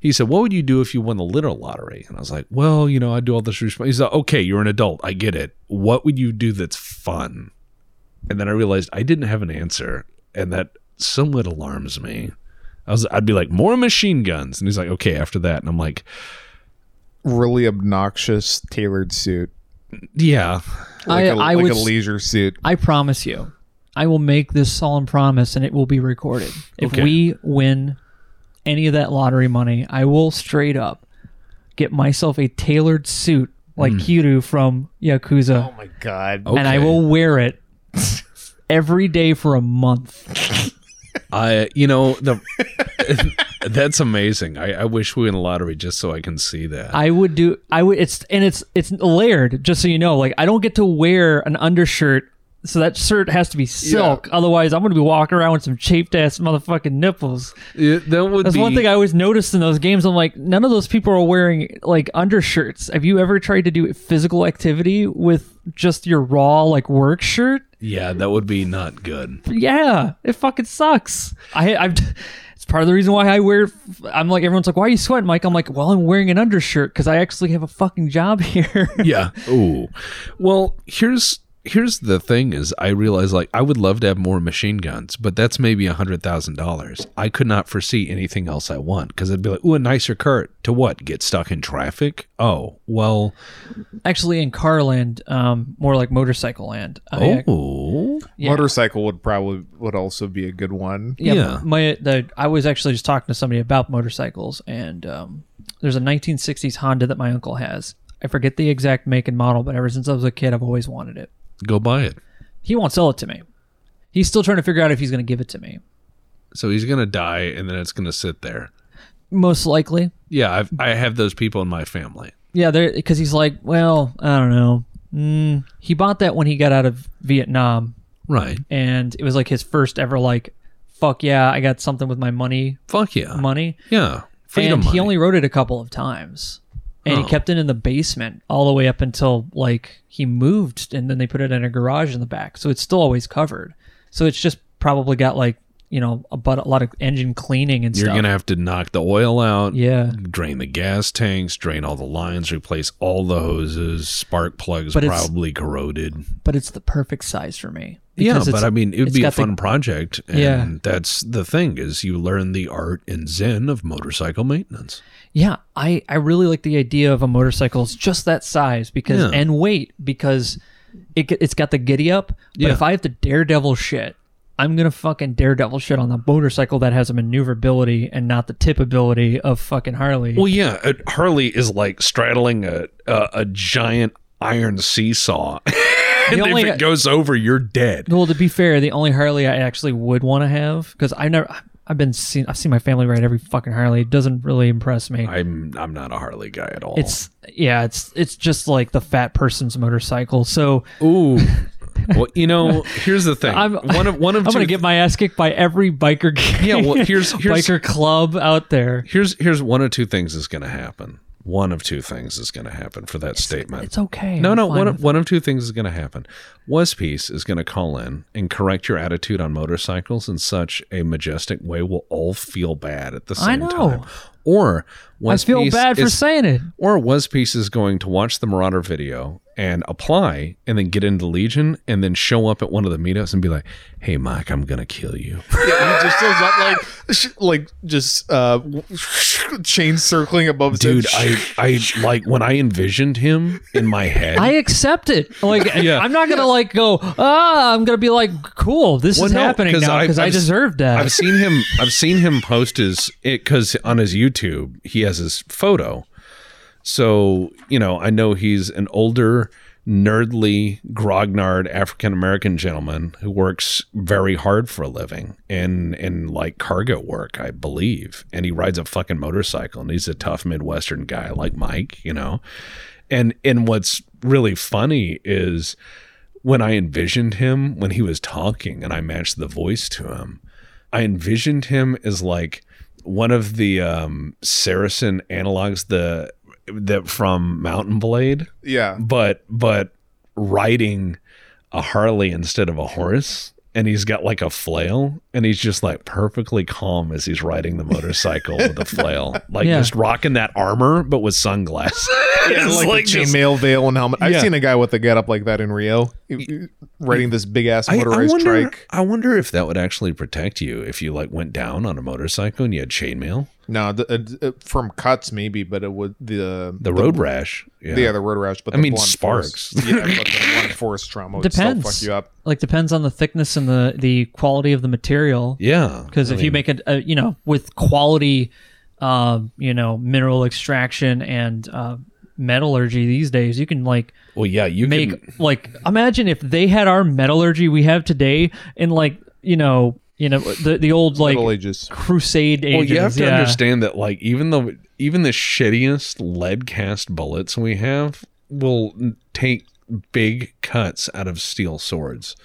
he said, What would you do if you won the little lottery? And I was like, Well, you know, I'd do all this. Resp-. He said, Okay, you're an adult. I get it. What would you do that's fun? And then I realized I didn't have an answer, and that somewhat alarms me. I was I'd be like more machine guns, and he's like, okay, after that, and I'm like, Really obnoxious tailored suit, yeah, like, I- a, I like would a s- leisure suit. I promise you, I will make this solemn promise and it will be recorded. If Okay. we win any of that lottery money, I will straight up get myself a tailored suit like Hmm. Kiryu from Yakuza, Oh my god! and I will wear it every day for a month. I you know the that's amazing. I, I wish we win the lottery just so I can see that. I would do. I would. It's and it's it's layered. Just so you know, like I don't get to wear an undershirt. So that shirt has to be silk. Otherwise, I'm going to be walking around with some chafed ass motherfucking nipples. It- that would That's be one thing I always noticed in those games. I'm like, none of those people are wearing like undershirts. Have you ever tried to do physical activity with just your raw like work shirt? yeah, that would be not good. Yeah, it fucking sucks. I I've it's part of the reason why I wear. I'm like everyone's like, why are you sweating, Mike? I'm like, well, I'm wearing an undershirt because I actually have a fucking job here. yeah. Ooh. Well, here's here's the thing is I realize like I would love to have more machine guns, but that's maybe a hundred thousand dollars. I could not foresee anything else I want because it'd be like, ooh, a nicer cart to what? Get stuck in traffic? Oh, well. actually, in Carland, um, more like motorcycle land. I, Oh, yeah. Motorcycle would probably would also be a good one. Yeah, Yeah. my the I was actually just talking to somebody about motorcycles, and um, there's a 1960s Honda that my uncle has. I forget the exact make and model, but ever since I was a kid, I've always wanted it. Go buy it. He won't sell it to me. He's still trying to figure out if he's going to give it to me. So he's gonna die, and then it's gonna sit there. Most likely, Yeah, I've, I have those people in my family. yeah. Because he's like, well, I don't know. Mm, he bought that when he got out of Vietnam, Right. and it was like his first ever like, fuck yeah, I got something with my money, Fuck yeah. money. Yeah. Freedom and money. he only wrote it a couple of times and Oh. he kept it in the basement all the way up until like he moved and then they put it in a garage in the back so it's still always covered so it's just probably got like you know a, but a lot of engine cleaning and stuff. You're stuff gonna have to knock the oil out. yeah drain the gas tanks, drain all the lines, replace all the hoses, spark plugs But probably corroded. but it's the perfect size for me Yeah, but I mean, it would be a got the- fun project. And Yeah. that's the thing is you learn the art and zen of motorcycle maintenance. Yeah, I I really like the idea of a motorcycle. It's just that size because Yeah. and weight because it it's got the giddy up. But Yeah. if I have to daredevil shit, I'm gonna fucking daredevil shit on the motorcycle that has a maneuverability and not the tip ability of fucking Harley. Well, yeah, uh, Harley is like straddling a a, a giant iron seesaw. and only- if it goes over, you're dead. Well, to be fair, the only Harley I actually would want to have because I never. I've been seen. I've seen my family ride every fucking Harley. It doesn't really impress me. I'm I'm not a Harley guy at all. It's yeah. It's it's just like the fat person's motorcycle. So ooh. well, you know, here's the thing. I'm one of one of I'm gonna get my ass kicked by every biker. Yeah, well, here's- here's- biker club out there. here's here's one of two things is going to happen. One of two things is going to happen for that statement. It's okay. no, I'm no. One of, one of two things is going to happen. Wes Piece is going to call in and correct your attitude on motorcycles in such a majestic way. We'll all feel bad at the I same know. time. Or I feel Piece bad for is- saying it. Or Piece is going to watch the Marauder video and apply, and then get into Legion, and then show up at one of the meetups and be like, "Hey, Mike, I'm going to kill you." Yeah, he just shows up like sh- like just uh chain circling above Dude, head. I I like when I envisioned him in my head. I accept it. Like Yeah. I'm not gonna like go. Ah, I'm gonna be like, cool. This Well, is no, happening now because I I've- deserved that. I've seen him. I've seen him post his it because on his YouTube he has his photo. So you know, I know he's an older, nerdly, grognard African American gentleman who works very hard for a living in in like cargo work, I believe, and he rides a fucking motorcycle, and he's a tough Midwestern guy like Mike, you know. And and what's really funny is when I envisioned him when he was talking and I matched the voice to him, I envisioned him as like one of the um, Saracen analogs, the that from Mount and Blade, yeah. but but riding a Harley instead of a horse. And he's got like a flail and he's just like perfectly calm as he's riding the motorcycle with a flail like Yeah. just rocking that armor but with sunglasses Yeah, It's like, chainmail veil and helmet. I've Yeah. seen a guy with a getup like that in Rio, riding this big ass I, I motorized wonder, trike. I wonder if that would actually protect you if you like went down on a motorcycle and you had chainmail. No, the, uh, uh, from cuts maybe, but it would the The road rash. Yeah. Yeah, the road rash. But I the mean, blunt sparks. Force, yeah, but the blunt force trauma would Depends. still fuck you up. Like depends on the thickness and the the quality of the material. yeah. Because I if you make it, uh, you know, with quality, um, you know, mineral extraction and uh, metallurgy these days, you can like well, yeah, you make can, like imagine if they had our metallurgy we have today in like you know you know the the old like Middle Ages. crusade ages. Well, you have to yeah. understand that, like, even though even the shittiest lead cast bullets we have will take big cuts out of steel swords,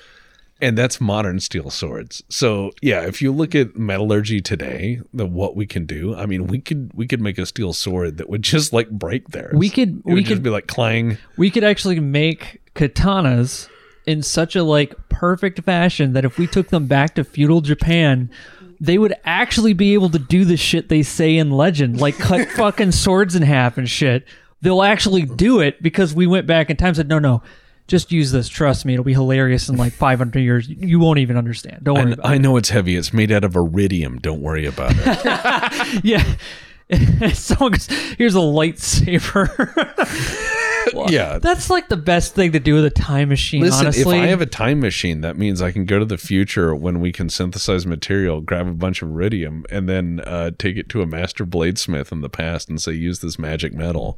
and that's modern steel swords. So, yeah, if you look at metallurgy today, the what we can do, I mean, we could we could make a steel sword that would just like break theirs. We could- we could- be like clang. we could actually make katanas in such a like perfect fashion that if we took them back to feudal Japan, they would actually be able to do the shit they say in legend, like cut fucking swords in half and shit. They'll actually do it because we went back in time and said, no, no, just use this. Trust me, it'll be hilarious in like 500 years. You won't even understand. Don't worry about I know it's heavy. It's made out of iridium. Don't worry about it. Yeah. Someone goes, here's a lightsaber. Well, Yeah. That's like the best thing to do with a time machine, Listen, honestly. if I have a time machine, that means I can go to the future when we can synthesize material, grab a bunch of iridium, and then uh, take it to a master bladesmith in the past and say, use this magic metal.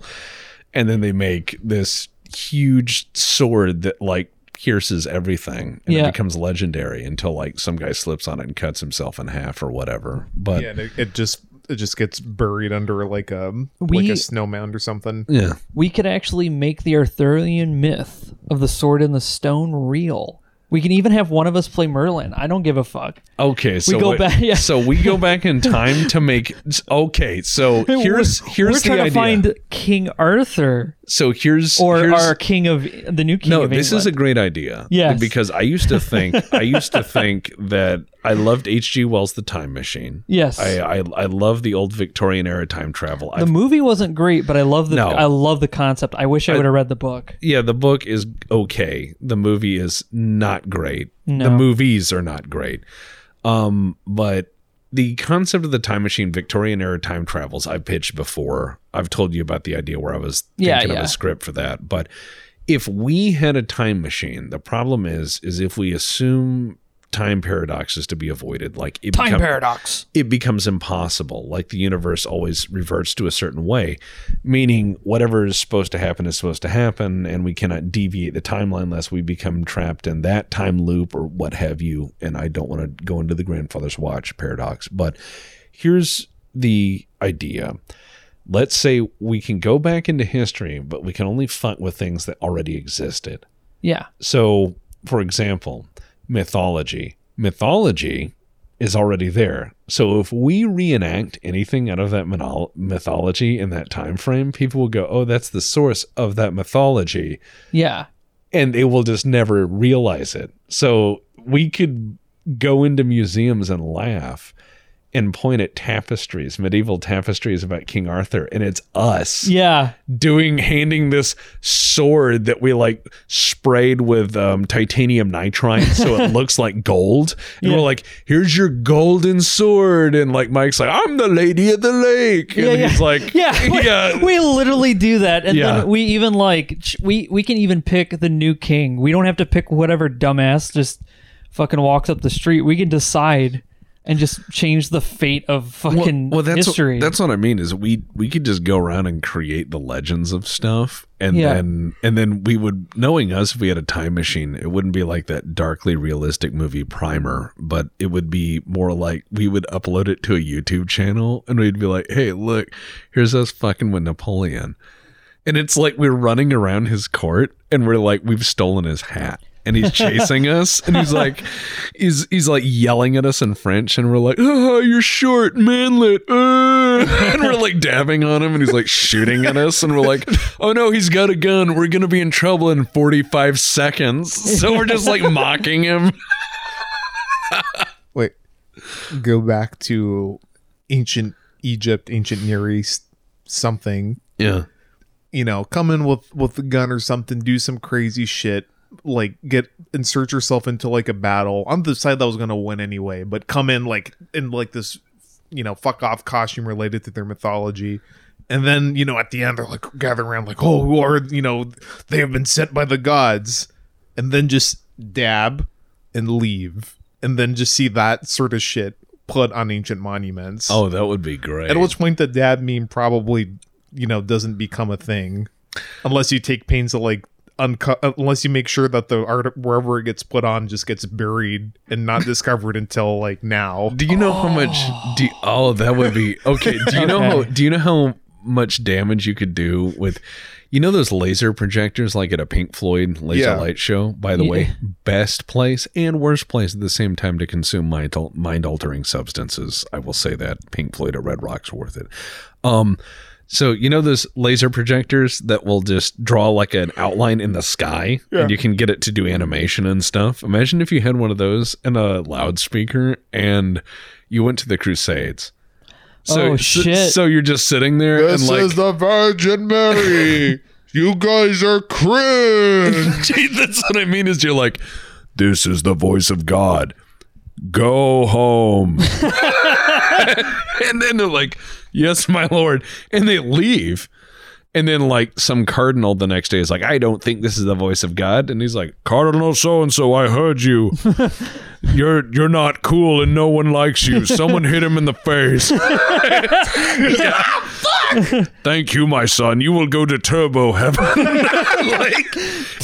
And then they make this huge sword that like pierces everything and Yeah. it becomes legendary until like some guy slips on it and cuts himself in half or whatever. But Yeah, it, it just it just gets buried under like um, a like a snow mound or something. yeah. we could actually make the Arthurian myth of the sword and the stone real. We can even have one of us play Merlin. I don't give a fuck. Okay, so we go what- back- yeah. so we go back in time to make okay. So here's we're, here's we're the trying idea. to find King Arthur so here's or here's, our king of the new king. no this is a great idea Yeah, because i used to think i used to think that i loved hg wells the time machine yes. i i, I love the old victorian era time travel the I've, movie wasn't great, but I love the No. I love the concept. I wish I would have read the book. yeah the book is okay the movie is not great the movies are not great um but the concept of the time machine victorian era time travels i pitched before. I've told you about the idea where i was Yeah, thinking of a script for that. But if we had a time machine the problem is is if we assume time paradoxes to be avoided like it Time become- paradox. it becomes impossible. Like the universe always reverts to a certain way, meaning whatever is supposed to happen is supposed to happen, and we cannot deviate the timeline unless we become trapped in that time loop or what have you. And I don't want to go into the grandfather's watch paradox, but here's the idea. Let's say we can go back into history, but we can only fuck with things that already existed. Yeah. So, for example, mythology. Mythology is already there. So if we reenact anything out of that mythology in that time frame, people will go, "Oh, that's the source of that mythology." Yeah. And they will just never realize it. So we could go into museums and laugh and point at tapestries, medieval tapestries about King Arthur, and it's us Yeah. doing handing this sword that we like sprayed with um, titanium nitride so it looks like gold and Yeah. we're like here's your golden sword and like mike's like i'm the lady of the lake and Yeah, yeah. he's like Yeah, we, yeah we literally do that, and then we even like we we can even pick the new king. We don't have to pick whatever dumbass just fucking walks up the street. We can decide and just change the fate of fucking well that's history. What, that's what I mean is we we could just go around and create the legends of stuff and Yeah. then and then we would knowing us if we had a time machine it wouldn't be like that darkly realistic movie Primer but it would be more like we would upload it to a YouTube channel and we'd be like hey look here's us fucking with Napoleon and it's like we're running around his court and we're like we've stolen his hat and he's chasing us and he's like he's he's like yelling at us in french and we're like oh you're short manlet uh," and we're like dabbing on him and he's like shooting at us and we're like oh no he's got a gun. We're gonna be in trouble in 45 seconds. So we're just like mocking him. Wait, go back to ancient Egypt, ancient Near East, something. Yeah. You know, come in with with a gun or something, do some crazy shit, like get insert yourself into like a battle on the side that was gonna win anyway, but come in like in like this, you know, fuck off costume related to their mythology. And then, you know, at the end, they're like gathering around, like, oh, who are, you know, they have been sent by the gods. And then just dab and leave. And then just see that sort of shit put on ancient monuments. Oh, that would be great. At which point the dab meme probably, you know, doesn't become a thing. Unless you take pains to, like, uncut, unless you make sure that the art, wherever it gets put on, just gets buried and not discovered until, like, now. Do you know how much? Do oh, that would be okay. Do you know how? Do you know how much damage you could do with? You know those laser projectors, like at a Pink Floyd laser Yeah. light show. By the way, best place and worst place at the same time to consume mind mind altering substances. I will say that Pink Floyd at Red Rock's worth it. Um, so you know those laser projectors that will just draw like an outline in the sky, and you can get it to do animation and stuff. Imagine if you had one of those and a loudspeaker, and you went to the Crusades. So, Oh, shit. So, you're just sitting there and like This is the Virgin Mary. you guys are cringe. Gee, that's what I mean. Is you're like, this is the voice of God. Go home. and then they're like, yes, my lord, and they leave. And then like some cardinal the next day is like, I don't think this is the voice of God. And he's like, Cardinal so and so, I heard you. You're you're not cool and no one likes you. Someone hit him in the face. Yeah. Thank you, my son. You will go to turbo heaven. like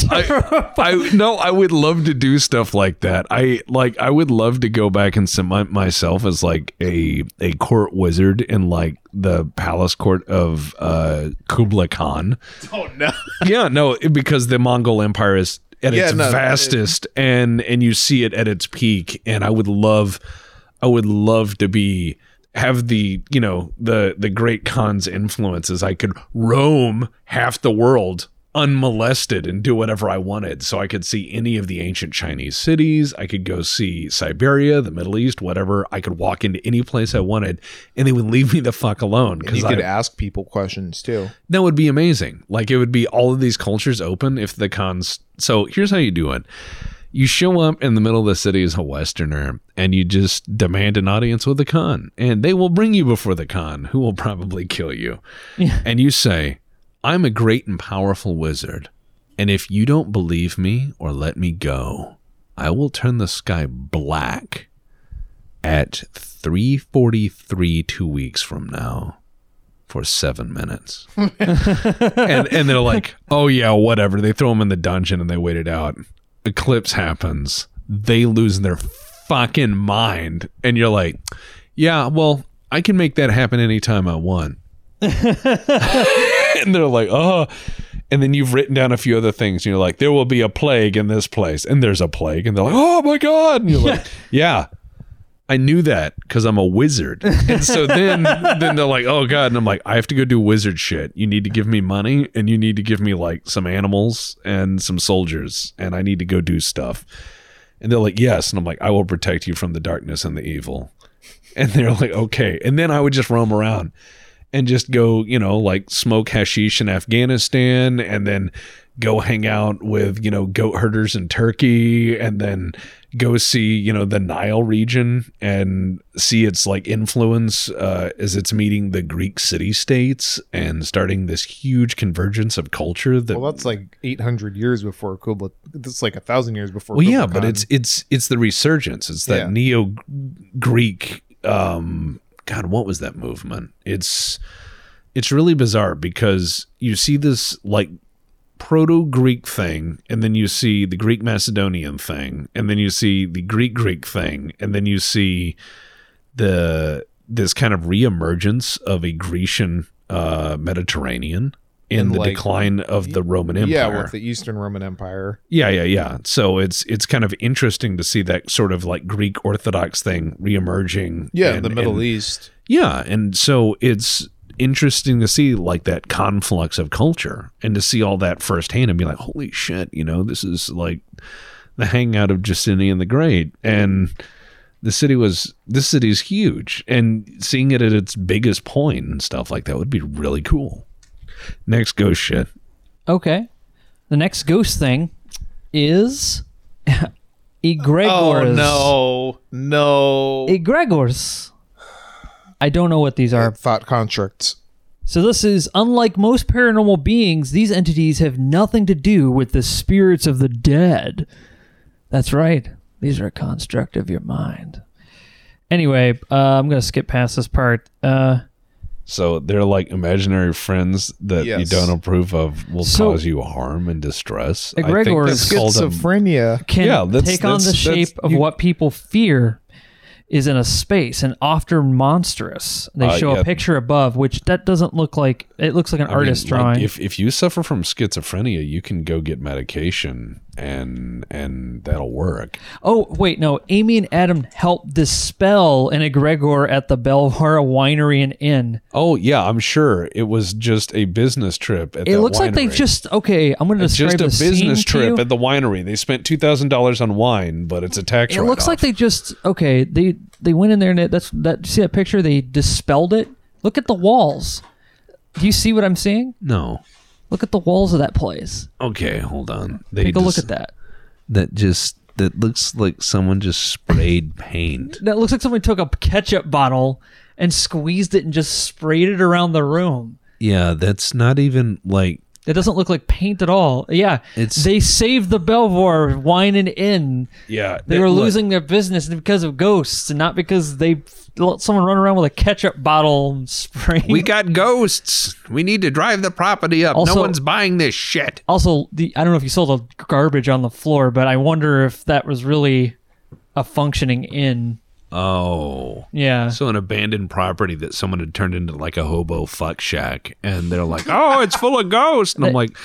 I, I no, I would love to do stuff like that. I like I would love to go back and cement myself as like a a court wizard in like the palace court of uh Kublai Khan. oh no. Yeah, no, because the Mongol Empire is at Yeah, its no, vastest and and you see it at its peak and I would love I would love to be have the, you know, the the great Khan's influences. I could roam half the world unmolested and do whatever I wanted. So I could see any of the ancient Chinese cities. I could go see Siberia, the Middle East, whatever. I could walk into any place I wanted and they would leave me the fuck alone. because you I, could ask people questions too. that would be amazing. Like it would be all of these cultures open if the cons. So here's how you do it. You show up in the middle of the city as a Westerner and you just demand an audience with the Khan. And they will bring you before the Khan, who will probably kill you. Yeah. And you say, I'm a great and powerful wizard. And if you don't believe me or let me go, I will turn the sky black at 343 two weeks from now for seven minutes. and and they're like, oh yeah, whatever. They throw him in the dungeon and they wait it out. Eclipse happens. They lose their fucking mind. And you're like, yeah, well, I can make that happen anytime I want. and they're like, oh. And then you've written down a few other things. And you're like, there will be a plague in this place. And there's a plague. And they're like, oh my God. And you're like, yeah. I knew that because I'm a wizard. And so then then they're like, oh God. And I'm like, I have to go do wizard shit. You need to give me money and you need to give me like some animals and some soldiers. And I need to go do stuff. And they're like, yes. And I'm like, I will protect you from the darkness and the evil. And they're like, okay. And then I would just roam around and just go, you know, like smoke hashish in Afghanistan and then go hang out with, you know, goat herders in Turkey and then go see, you know, the Nile region and see its like influence uh, as it's meeting the Greek city states and starting this huge convergence of culture that Well, that's like 800 years before Kublai. That's like a thousand years before. well, yeah, Kublai but it's it's it's the resurgence. It's that Yeah. neo Greek. Um, God, what was that movement? It's it's really bizarre because you see this like proto Greek thing, and then you see the Greek Macedonian thing, and then you see the Greek Greek thing, and then you see the this kind of reemergence of a Grecian uh, Mediterranean in the like, decline of the Roman Empire. yeah, with the Eastern Roman Empire. Yeah, yeah, yeah. So it's it's kind of interesting to see that sort of like Greek Orthodox thing reemerging. Yeah, and- the Middle and- East. Yeah, and so it's interesting to see like that conflux of culture and to see all that firsthand and be like, holy shit, you know, this is like the hangout of Justinian the Great. And the city was this city's huge and seeing it at its biggest point and stuff like that would be really cool next ghost shit Okay. The next ghost thing is egregores. Oh no, no. Egregores. I don't know what these are. Thought constructs. So this is unlike most paranormal beings, these entities have nothing to do with the spirits of the dead. That's right. These are a construct of your mind. Anyway, uh, I'm gonna skip past this part. Uh, so they're like imaginary friends that you don't approve of will So- cause you harm and distress I Egregores- think a, Schizophrenia. can Yeah, that's- take on the that's- that's- shape of you- what people fear is in a space and often monstrous. They Uh, show yeah. a picture above, which that doesn't look like. It looks like an I mean, artist like, drawing. if if you suffer from schizophrenia, you can go get medication and and that'll work. Oh, wait, no. Amy and Adam helped dispel an egregore at the Belvoir Winery and Inn. Oh yeah, I'm sure it was just a business trip. At It looks like they've just okay. I'm going to describe just a business trip at the winery. They spent two thousand dollars on wine, but it's a tax. It looks like they just okay. They they went in there and that's that. See that picture? They dispelled it. Look at the walls. Do you see what I'm seeing? no. Look at the walls of that place. Okay, hold on. They Take a look just- at that. That just that looks like someone just sprayed paint. That looks like somebody took a ketchup bottle and squeezed it and just sprayed it around the room. Yeah, that's not even like It doesn't look like paint at all. Yeah, It's- they saved the Belvoir Wine and Inn. yeah. They were look, losing their business because of ghosts, and not because they let someone run around with a ketchup bottle spraying. We got ghosts. We need to drive the property up. Also- no one's buying this shit. also, the I don't know if you saw the garbage on the floor, but I wonder if that was really a functioning inn. Oh. Yeah. So an abandoned property that someone had turned into like a hobo fuck shack, and they're like, "Oh, it's full of ghosts," and I'm like,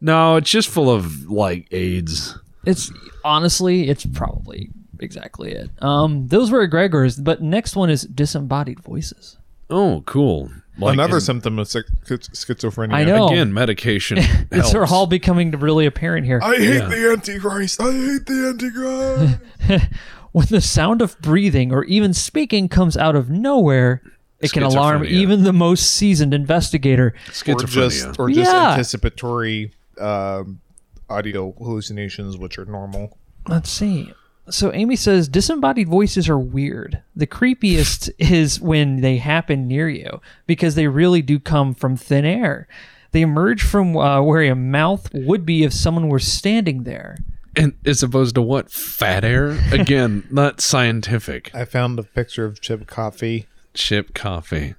"No, it's just full of like AIDS." It's honestly, it's probably exactly it. Um, those were egregores, but next one is disembodied voices. Oh, cool. Like, Another and symptom of schizophrenia. I know. again, medication. It's helps. all becoming really apparent here. I hate Yeah. the Antichrist. I hate the Antichrist. When the sound of breathing or even speaking comes out of nowhere, it can alarm even the most seasoned investigator. or schizophrenia. just or just Yeah. anticipatory um, audio hallucinations, which are normal. Let's see. So Amy says disembodied voices are weird. The creepiest is when they happen near you because they really do come from thin air. They emerge from uh, where a mouth would be if someone were standing there. And as opposed to what fat air? Again, not scientific. I found a picture of Chip Coffey. Chip Coffey.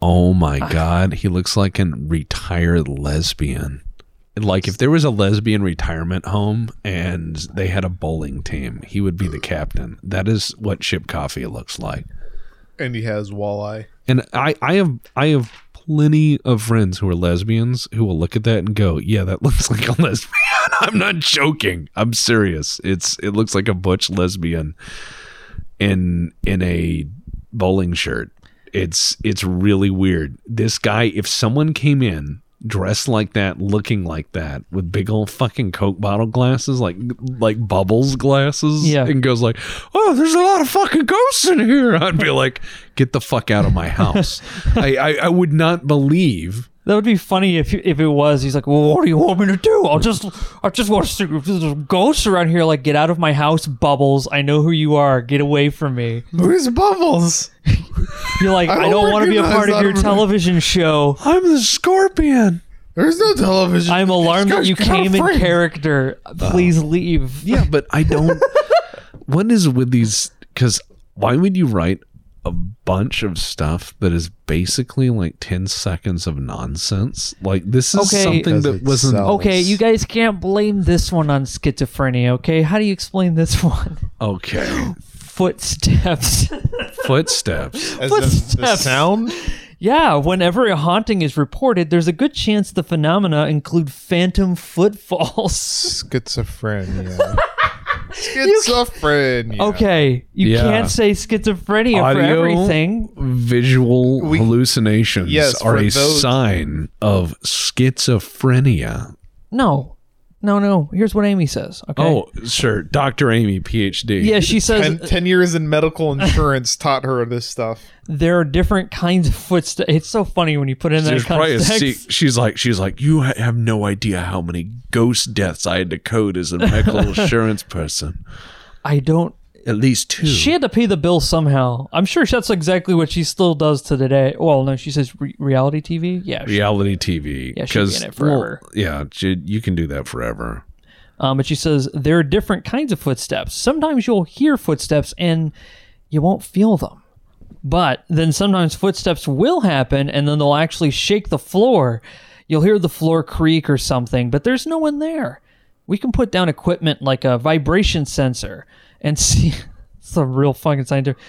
Oh my ah. god, he looks like a retired lesbian. Like if there was a lesbian retirement home and they had a bowling team, he would be the captain. That is what Chip Coffey looks like. And he has walleye. And I, I have I have plenty of friends who are lesbians who will look at that and go, "Yeah, that looks like a lesbian." I'm not joking. I'm serious. It's it looks like a butch lesbian in in a bowling shirt. It's it's really weird. This guy, if someone came in dressed like that, looking like that, with big old fucking Coke bottle glasses, like like bubbles glasses, Yeah. and goes like, "Oh, there's a lot of fucking ghosts in here," I'd be like, "Get the fuck out of my house!" I, I I would not believe. That would be funny if if it was. He's like, "Well, what do you want me to do? I'll just I just want to see if there's ghosts around here. Like, get out of my house, Bubbles. I know who you are. Get away from me." Who's Bubbles? You're like, I I, don't don't want to be a part of that your movie. television show. I'm the scorpion. There's no television. I'm alarmed that you guy's got a came in friend. character. Uh, Please leave. Yeah, but I don't. what is with these? Because why would you write a bunch of stuff that is basically like 10 seconds of nonsense? Like, this is Okay. something that wasn't. sells. Okay, you guys can't blame this one on schizophrenia. Okay, how do you explain this one? Okay. Footsteps. As Footsteps. in the Footsteps. sound. yeah, whenever a haunting is reported, there's a good chance the phenomena include phantom footfalls. Schizophrenia. Schizophrenia. Okay, you Yeah. can't say schizophrenia for Audio, everything. visual We- hallucinations Yes, are for a those- sign of schizophrenia. No, No, no. Here's what Amy says. Okay. Oh, sure. Dr. Amy, PhD. Yeah, she says Ten, years in medical insurance taught her this stuff. there are different kinds of footsteps. It's so funny when you put it in that There's probably a context. se- she's like she's like you ha- have no idea how many ghost deaths I had to code as a medical insurance person. I don't. At least two. She had to pay the bill somehow. I'm sure that's exactly what she still does to today. Well, no, she says re- reality TV. Yeah, she- Reality TV. Yeah, she'd in it forever. well, yeah, she- you can do that forever. Um, but she says there are different kinds of footsteps. Sometimes you'll hear footsteps and you won't feel them. But then sometimes footsteps will happen and then they'll actually shake the floor. You'll hear the floor creak or something, but there's no one there. We can put down equipment like a vibration sensor and see. some real fucking scientific.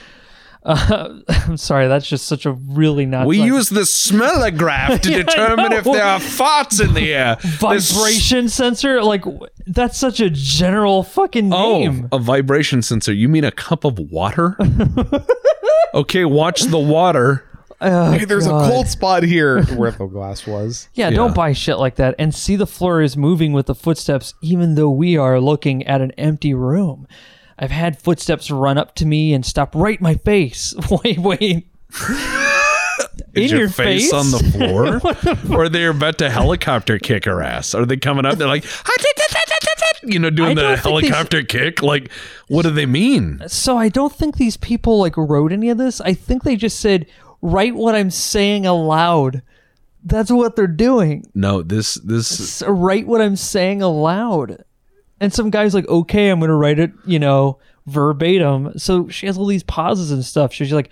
Uh, I'm sorry, that's just such a really not. We scientific- use the smellograph to Yeah, determine if there are farts in the air. This- vibration sensor. Like that's such a general fucking name. Oh, a vibration sensor. You mean a cup of water? okay, watch the water. Hey, there's God. a cold spot here where the glass was. Yeah, Yeah. don't buy shit like that and see the floor is moving with the footsteps even though we are looking at an empty room. I've had footsteps run up to me and stop right in my face. Wait, wait. Is in your, face, on the floor? or are they about to helicopter kick her ass? Are they coming up? They're like, you know, doing the don't think they- helicopter kick. Like, what do they mean? So I don't think these people like wrote any of this. I think they just said write what I'm saying aloud. That's what they're doing. No, this this S- write what I'm saying aloud. And some guy's like, okay, I'm going to write it, you know, verbatim. So she has all these pauses and stuff. She's like,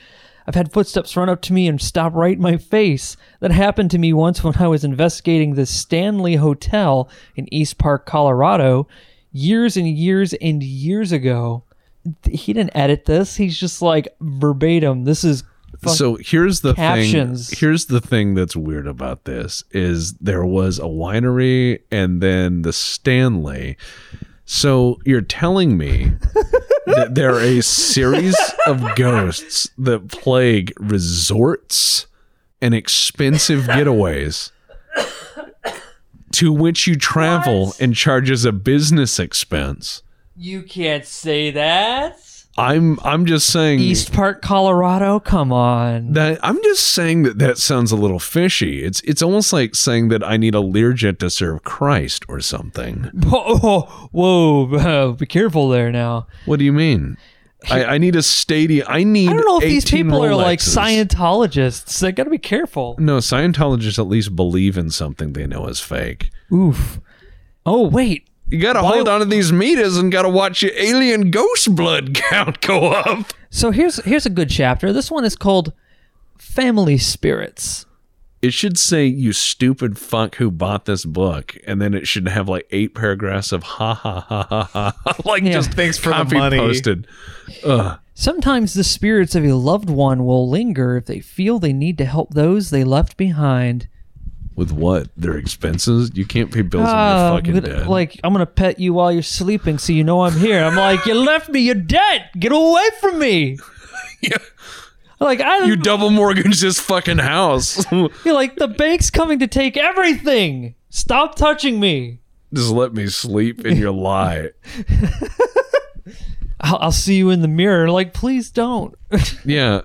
I've had footsteps run up to me and stop right in my face. That happened to me once when I was investigating the Stanley Hotel in Estes Park, Colorado, years and years and years ago. He didn't edit this. He's just like verbatim. This is so here's the captions. thing here's the thing that's weird about this is there was a winery and then the stanley so you're telling me that there are a series of ghosts that plague resorts and expensive getaways to which you travel and charge as a business expense you can't say that. I'm i'm just saying Estes Park, Colorado. Come on. That I'm just saying that that sounds a little fishy. It's it's almost like saying that I need a Learjet to serve Christ or something. Whoa, whoa, be careful there now. What do you mean? I, I need a stadium. I need. I don't know if these 18 people are like Scientologists. They gotta be careful. No, Scientologists at least believe in something they know is fake. Oof. Oh wait. You gotta Why- hold on to these meters and gotta watch your alien ghost blood count go up. So here's here's a good chapter. This one is called Family Spirits. It should say you stupid fuck who bought this book, and then it should have like eight paragraphs of ha ha ha ha ha, like Yeah. just Thanks for the copy money. posted. Ugh. Sometimes the spirits of a loved one will linger if they feel they need to help those they left behind. With what? Their expenses? You can't pay bills when Ah, you're fucking good- dead. like I'm gonna pet you while you're sleeping, so you know I'm here. I'm like, you left me, you're dead. Get away from me. Yeah. Like I, you double mortgage this fucking house. you're like the bank's coming to take everything. Stop touching me. Just let me sleep in your lie. I'll, I'll see you in the mirror. Like, please don't. Yeah.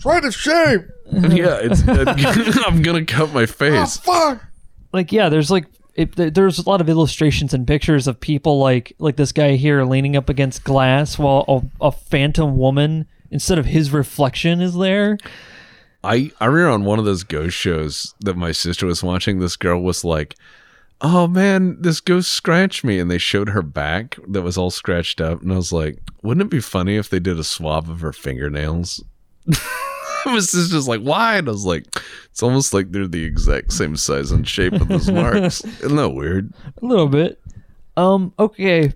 Try to shame. Yeah. It's, I'm gonna cut my oh, face. Oh, Fuck. like, yeah, there's like, it, there's a lot of illustrations and pictures of people like like this guy here leaning up against glass while a, a phantom woman instead of his reflection is there. I I remember on one of those ghost shows that my sister was watching. This girl was like, "Oh man, this ghost scratched me," and they showed her back that was all scratched up, and I was like, "Wouldn't it be funny if they did a swab of her fingernails?" my just like, "Why?" And I was like, "It's almost like they're the exact same size and shape of those marks. Isn't that weird?" A little bit. Um. Okay.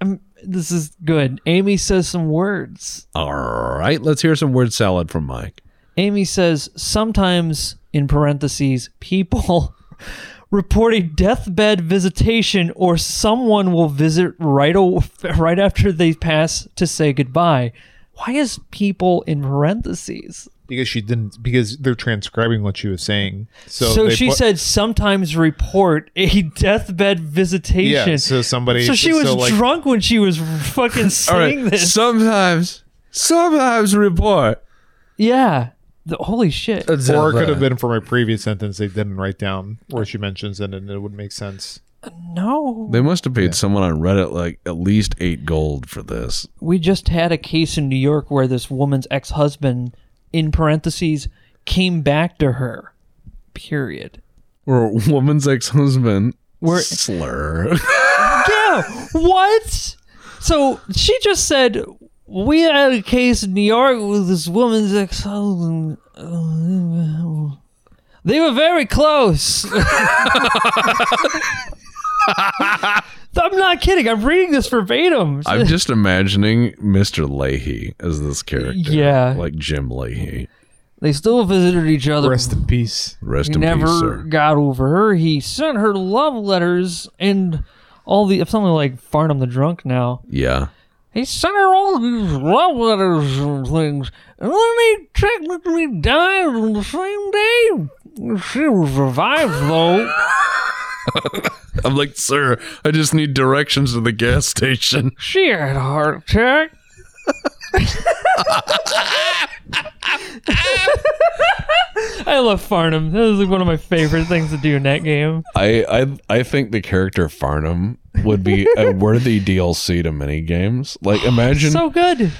Um. This is good. Amy says some words. All right, let's hear some word salad from Mike. Amy says sometimes, in parentheses, people report a deathbed visitation or someone will visit right, o- right after they pass to say goodbye. Why is people in parentheses? Because she didn't because they're transcribing what she was saying. So, So, she put- said sometimes report a deathbed visitation. yeah. So somebody So she was like, drunk when she was fucking All saying right. this. Sometimes, sometimes report. yeah. The, holy shit. Or it could have been from a previous sentence they didn't write down where she mentions it and it would make sense. no. They must have paid someone on Reddit like at least eight gold for this. we just had a case in New York where this woman's ex-husband, in parentheses, came back to her. Period. Or a woman's ex-husband. Where- slur. yeah. What? So she just said we had a case in New York with this woman's ex-husband. They were very close. I'm not kidding. I'm reading this verbatim. I'm just imagining Mr. Lahey as this character. Yeah. Like Jim Lahey. they still visited each other. Rest in peace. Rest he in never peace, sir. got over her. He sent her love letters and all the if something like Farnham the drunk now. Yeah. He sent her all these love letters and things, and then he technically died on the same day. She was revived though. I'm like, sir, I just need directions to the gas station. She had a heart attack. I love Farnham. That is like one of my favorite things to do in that game. I, I I think the character Farnham would be a worthy DLC to many games. Like imagine So good.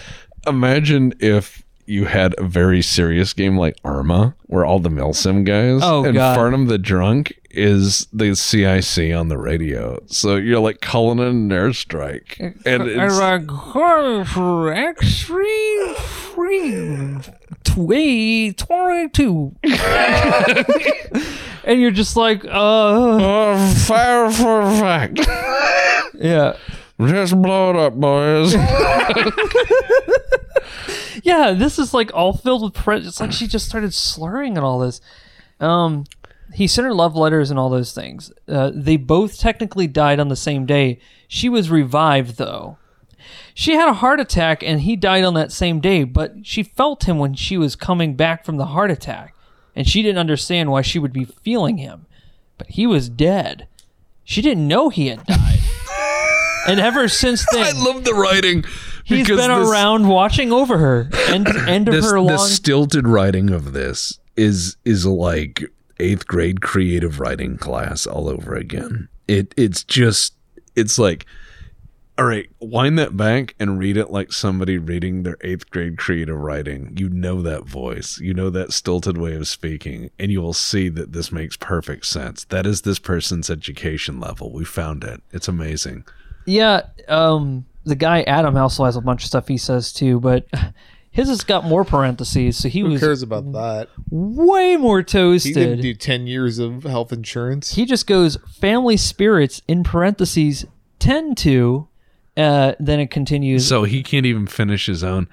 imagine if you had a very serious game like Arma, where all the Milsim guys Oh, and God. Farnham the drunk is the CIC on the radio. So you're like calling in an airstrike. And it's, like calling for X-ray three twenty-two. and you're just like, uh, oh, fire for effect. yeah. Just blow it up, boys. Yeah, this is like all filled with pre- It's like she just started slurring and all this. Um, he sent her love letters and all those things. Uh, they both technically died on the same day. She was revived though. She had a heart attack and he died on that same day, but she felt him when she was coming back from the heart attack, and she didn't understand why she would be feeling him. But he was dead. She didn't know he had died. And ever since then, I love the writing. He's been this- around watching over her. End, end of this, her the long stilted writing of this is is like eighth grade creative writing class all over again. It it's just it's like all right, wind that back and read it like somebody reading their eighth grade creative writing. You know that voice, you know that stilted way of speaking, and you will see that this makes perfect sense. That is this person's education level. We found it. It's amazing. Yeah, um, the guy Adam also has a bunch of stuff he says too, but his has got more parentheses, so he Who was cares about that? way more toasted. He didn't do 10 years of health insurance. He just goes family spirits in parentheses tend to. Uh, then it continues. So he can't even finish his own.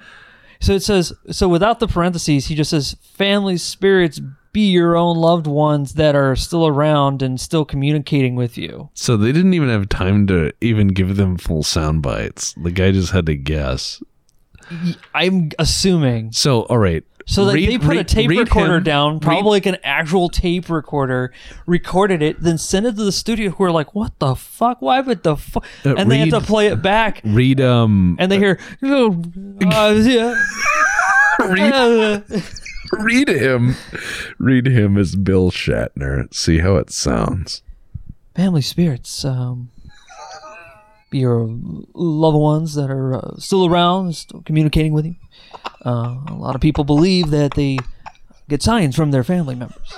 So it says so without the parentheses, he just says family spirits be your own loved ones that are still around and still communicating with you. So they didn't even have time to even give them full sound bites. The guy just had to guess. I'm assuming. So, all right. So that read- they put a tape recorder him- down, read- probably like an actual tape recorder, recorded it, then sent it to the studio who are like, "What the fuck? Why would the fuck?" Uh, and they have read- to play it back, Read um and they hear, "Oh, uh, yeah, read, uh, read him. Read him as Bill Shatner. See how it sounds. family spirits, um, be your loved ones that are uh, still around, still communicating with you. Uh, a lot of people believe that they get signs from their family members.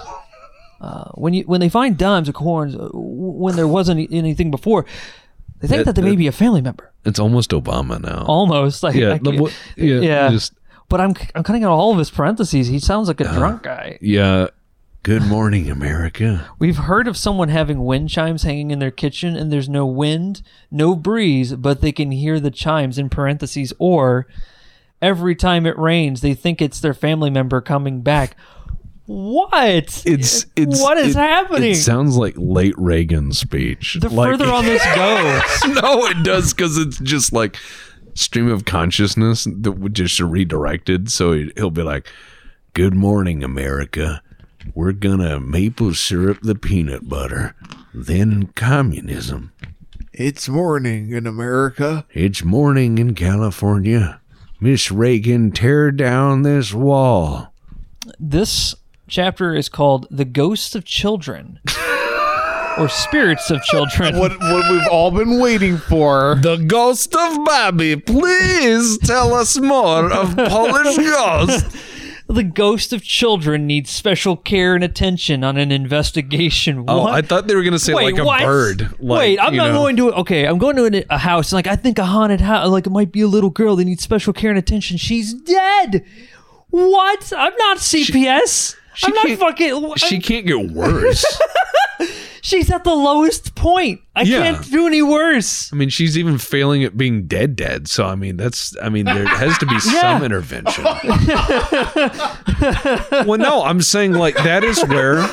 Uh, when you when they find dimes or coins, uh, when there wasn't anything before, they think It- that they may be a family member. It's almost Obama now. Almost like yeah, what- yeah, yeah. Just but I'm I'm cutting out all of his parentheses. He sounds like a Uh-huh. drunk guy. yeah. Good morning, America. We've heard of someone having wind chimes hanging in their kitchen and there's no wind, no breeze, but they can hear the chimes in parentheses or every time it rains they think it's their family member coming back. What? It's it's What is it- happening? It sounds like late Reagan speech. the Like- further on this goes, no, it does because it's just like stream of consciousness that would just be redirected. So he- he'll be like, Good morning, America. We're gonna maple syrup the peanut butter. Then communism. It's morning in America. It's morning in California. Miss Reagan, tear down this wall. This chapter is called "The Ghosts of Children" or "Spirits of Children." What what we've all been waiting for. The ghost of Bobby, please tell us more of Polish Ghost. The ghost of children needs special care and attention on an investigation. Oh, What? I thought they were gonna say Wait, like a what? bird. Like, Wait, I'm you not know. going to. Okay, I'm going to a, a house. Like I think a haunted house. Like it might be a little girl that needs special care and attention. She's dead. What? I'm not CPS. she I'm not can't- fucking. She can't get worse. she's at the lowest point. I Yeah. can't do any worse. I mean, she's even failing at being dead, dead. So I mean, that's. I mean, there has to be Yeah. some intervention. well, no, I'm saying like that is where.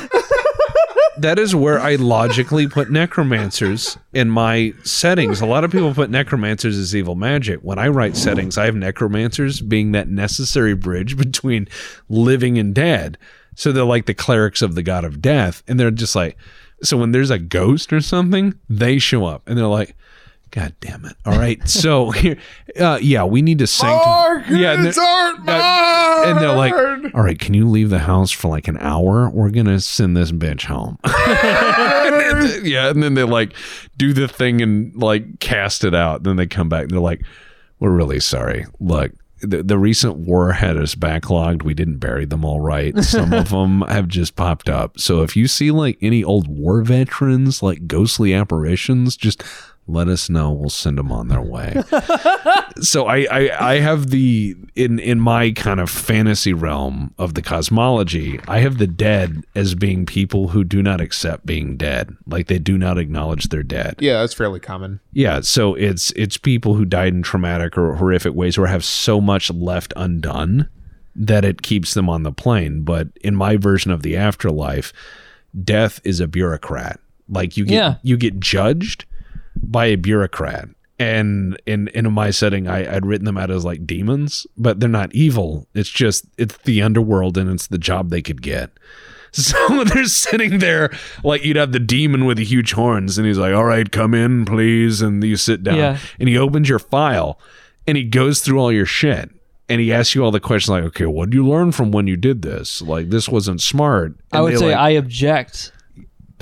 That is where I logically put necromancers in my settings. A lot of people put necromancers as evil magic. When I write settings, I have necromancers being that necessary bridge between living and dead. So they're like the clerics of the god of death. And they're just like, so when there's a ghost or something, they show up and they're like, God damn it. All right. So here, uh, yeah, we need to sanctify. Yeah. and they're- uh, and they're like, all right, can you leave the house for like an hour? We're going to send this bitch home. yeah. And then they like do the thing and like cast it out. Then they come back and they're like, we're really sorry. Look, the, the recent war had us backlogged. We didn't bury them all right. Some of them have just popped up. So if you see like any old war veterans, like ghostly apparitions, just let us know. We'll send them on their way. so I, I I have the in in my kind of fantasy realm of the cosmology, I have the dead as being people who do not accept being dead. Like they do not acknowledge they're dead. Yeah, that's fairly common. Yeah, so it's it's people who died in traumatic or horrific ways or have so much left undone that it keeps them on the plane. But in my version of the afterlife, death is a bureaucrat. Like you get Yeah. you get judged by a bureaucrat. And in in my setting, I, I'd written them out as like demons, but they're not evil. It's just it's the underworld and it's the job they could get. So they're sitting there, like you'd have the demon with the huge horns, and he's like, "All right, come in, please." And you sit down, Yeah. and he opens your file, and he goes through all your shit, and he asks you all the questions, like, "Okay, what did you learn from when you did this? Like, this wasn't smart." I would say like- I object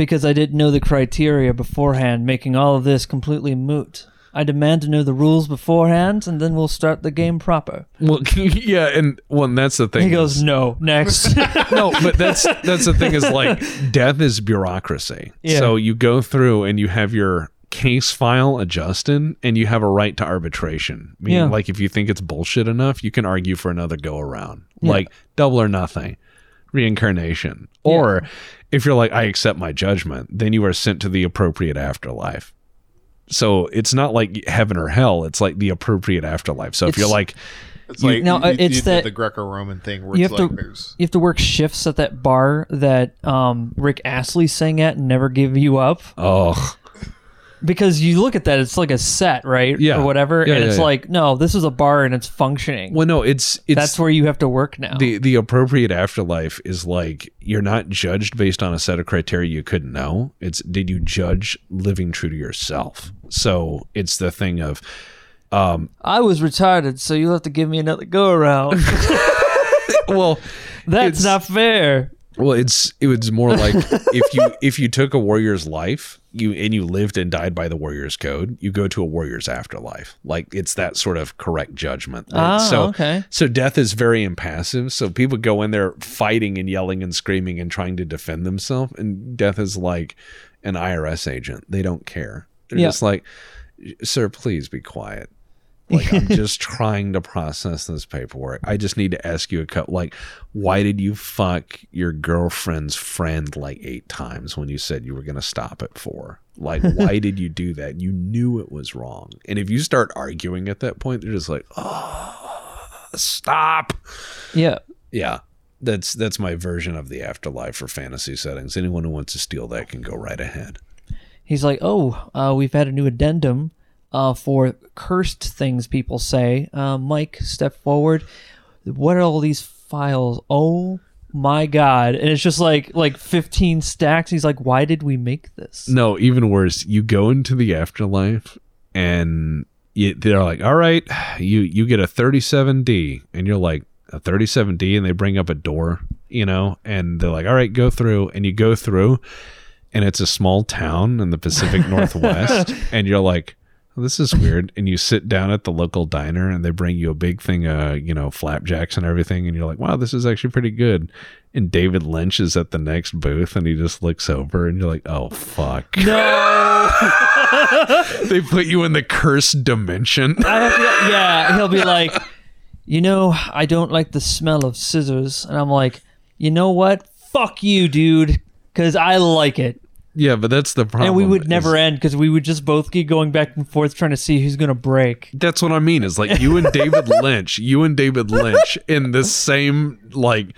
because I didn't know the criteria beforehand, making all of this completely moot. I demand to know the rules beforehand, and then we'll start the game proper. well, yeah, and well, and that's the thing. He goes, "No, next." no, but that's that's the thing is like death is bureaucracy. Yeah. So you go through and you have your case file adjusted and you have a right to arbitration. Meaning Yeah. like if you think it's bullshit enough, you can argue for another go around. Like double or nothing. Reincarnation. Or if you're like, I accept my judgment, then you are sent to the appropriate afterlife. So it's not like heaven or hell. It's like the appropriate afterlife. So if you're like, It's like No, you- uh, you- it's you that- the Greco-Roman thing where you it's have like to there's you have to work shifts at that bar that um, Rick Astley sang at and never give you up oh, because you look at that it's like a set right? Yeah. or whatever Yeah, and yeah, it's yeah. like no this is a bar and it's functioning. Well, no, it's it's that's where you have to work now. The the appropriate afterlife is like you're not judged based on a set of criteria you couldn't know. It's did you judge living true to yourself? So it's the thing of um I was retarded so you'll have to give me another go around well that's not fair well it's it was more like if you if you took a warrior's life you and you lived and died by the warrior's code you go to a warrior's afterlife. Like it's that sort of correct judgment. Ah, so okay. so death is very impassive. So people go in there fighting and yelling and screaming and trying to defend themselves and death is like an irs agent. They don't care. They're Yeah. just like sir please be quiet like i'm just trying to process this paperwork. I just need to ask you a couple like why did you fuck your girlfriend's friend like eight times when you said you were going to stop at four like why did you do that? You knew it was wrong. And if you start arguing at that point they're just like oh stop. Yeah. Yeah. That's that's my version of the afterlife for fantasy settings. Anyone who wants to steal that can go right ahead. He's like oh uh, we've had a new addendum uh, for cursed things people say uh, mike step forward what are all these files. Oh my god! And it's just like like 15 stacks. He's like, why did we make this? No, even worse. You go into the afterlife, and you, they're like, "All right, you you get a 37D," and you're like, "A 37D," and they bring up a door, you know, and they're like, "All right, go through," and you go through, and it's a small town in the Pacific Northwest, and you're like. "Oh, This is weird, and you sit down at the local diner, and they bring you a big thing, uh, you know, flapjacks and everything, and you're like, "Wow, this is actually pretty good." And David Lynch is at the next booth, and he just looks over, and you're like, "Oh fuck!" No, they put you in the cursed dimension. I. Yeah, he'll be like, you know, I don't like the smell of scissors, and I'm like, you know what? Fuck you, dude, because I like it. Yeah, but that's the problem. and we would is- never end because we would just both keep going back and forth trying to see who's gonna break. That's what I mean. Is like you and David Lynch, you and David Lynch in the same like.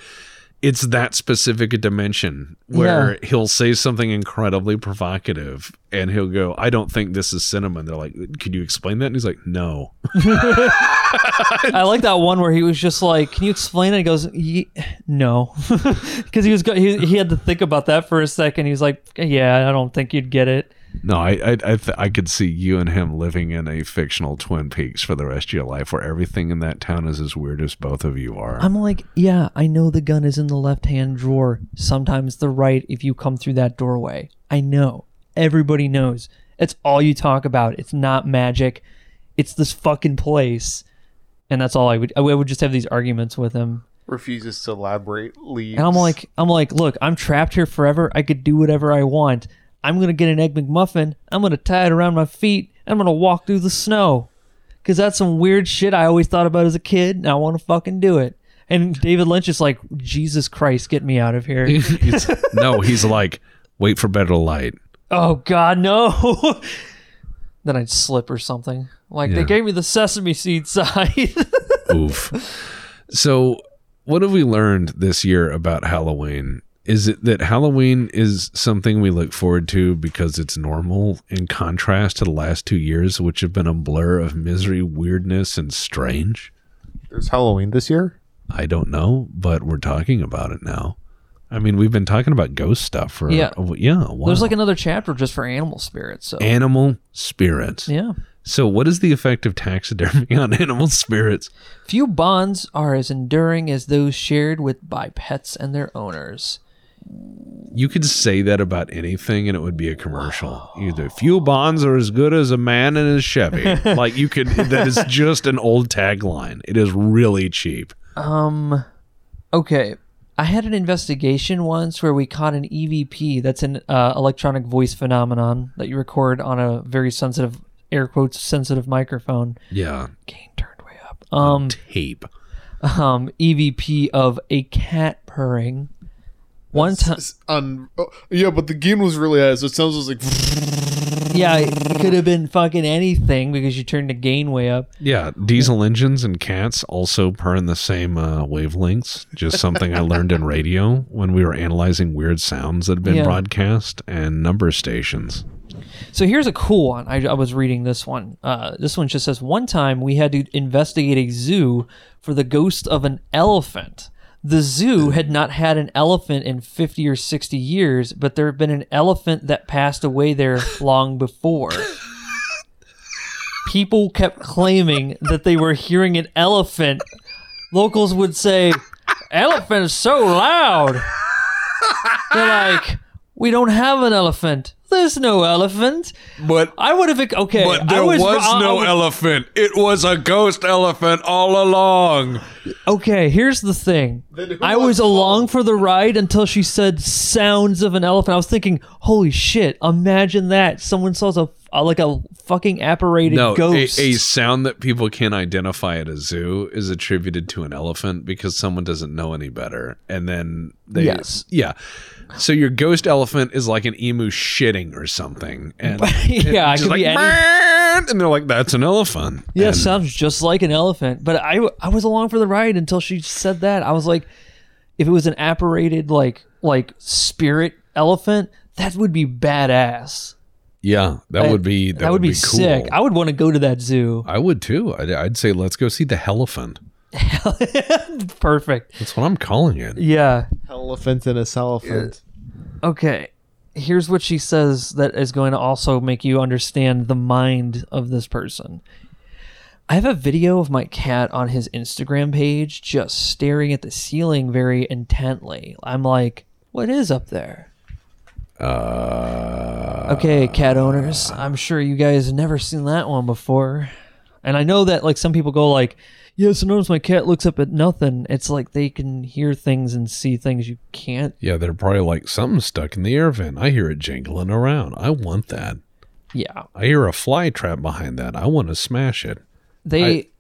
It's that specific a dimension where he'll say something incredibly provocative, and he'll go, "I don't think this is cinema." And they're like, "Could you explain that?" And he's like, "No." I like that one where he was just like, "Can you explain it?" He goes, "Ye- "No," because he was go- he, he had to think about that for a second. He was like, "Yeah, I don't think you'd get it." No, I I I, th- I could see you and him living in a fictional Twin Peaks for the rest of your life, where everything in that town is as weird as both of you are. I'm like, "Yeah, I know the gun is in the left hand drawer. Sometimes the right if you come through that doorway. I know. Everybody knows. It's all you talk about. It's not magic. It's this fucking place." And that's all I would. I would just have these arguments with him. Refuses to elaborate. Leaves. And I'm like, I'm like, look, I'm trapped here forever. I could do whatever I want. I'm gonna get an egg McMuffin. I'm gonna tie it around my feet. I'm gonna walk through the snow. Cause that's some weird shit I always thought about as a kid, and I want to fucking do it. And David Lynch is like, Jesus Christ, get me out of here. He's- no, he's like, wait for better light. oh God, no. then I'd slip or something. Like Yeah. they gave me the sesame seed side. Oof. So, what have we learned this year about Halloween? Is it that Halloween is something we look forward to because it's normal in contrast to the last two years, which have been a blur of misery, weirdness, and strange? There's Halloween this year. I don't know, but we're talking about it now. I mean, we've been talking about ghost stuff for Yeah. a, yeah. A while. There's like another chapter just for animal spirits. So animal spirits. yeah. So, what is the effect of taxidermy on animal spirits? Few bonds are as enduring as those shared with by pets and their owners. You could say that about anything and it would be a commercial. Either few bonds are as good as a man and his Chevy. like you could that is just an old tagline. It is really cheap. Um, okay. I had an investigation once where we caught an EVP. That's an uh, electronic voice phenomenon that you record on a very sensitive, air quotes, sensitive microphone. Yeah. Gain turned way up. Um, Tape. um, EVP of a cat purring. One time, On oh, yeah, but the gain was really high, so it sounds just like yeah, it could have been fucking anything because you turned the gain way up. Yeah. Diesel engines and cats also purr in the same uh, wavelengths. Just something I learned in radio when we were analyzing weird sounds that had been Yeah. broadcast and number stations. So here's a cool one. I, I was reading this one. Uh, this one just says one time we had to investigate a zoo for the ghost of an elephant. The zoo had not had an elephant in 50 or 60 years, but there had been an elephant that passed away there long before. People kept claiming that they were hearing an elephant. Locals would say, Elephant is so loud. They're like, We don't have an elephant. There's no elephant. But I would have okay. but I there was, I- no I- elephant. It was a ghost elephant all along. Okay, here's the thing. I was to along for the ride until she said sounds of an elephant. I was thinking, holy shit! Imagine that someone saw a, a like a fucking apparated No, a, ghost. a sound that people can't identify at a zoo is attributed to an elephant because someone doesn't know any better. And then they, Yes. yeah. So your ghost elephant is like an emu shitting or something, and yeah, could like, be any. And they're like, "That's an elephant." Yeah, And- sounds just like an elephant. But I, I was along for the ride until she said that. I was like, if it was an apparated like like spirit elephant, that would be badass. Yeah, that would be that, That, would be, cool. sick. I would want to go to that zoo. I would too. I'd, I'd say let's go see the elephant. Perfect. That's what I'm calling it. Yeah. Elephant and a elephant. Uh, okay. Here's what she says that is going to also make you understand the mind of this person. I have a video of my cat on his Instagram page just staring at the ceiling very intently. I'm like, what is up there? Uh, Okay, cat owners, I'm sure you guys have never seen that one before. And I know that like some people go like, yeah, sometimes my cat looks up at nothing. It's like they can hear things and see things you can't. yeah, they're probably like something stuck in the air vent. I hear it jingling around. I want that. Yeah. I hear a fly trap behind that. I want to smash it. They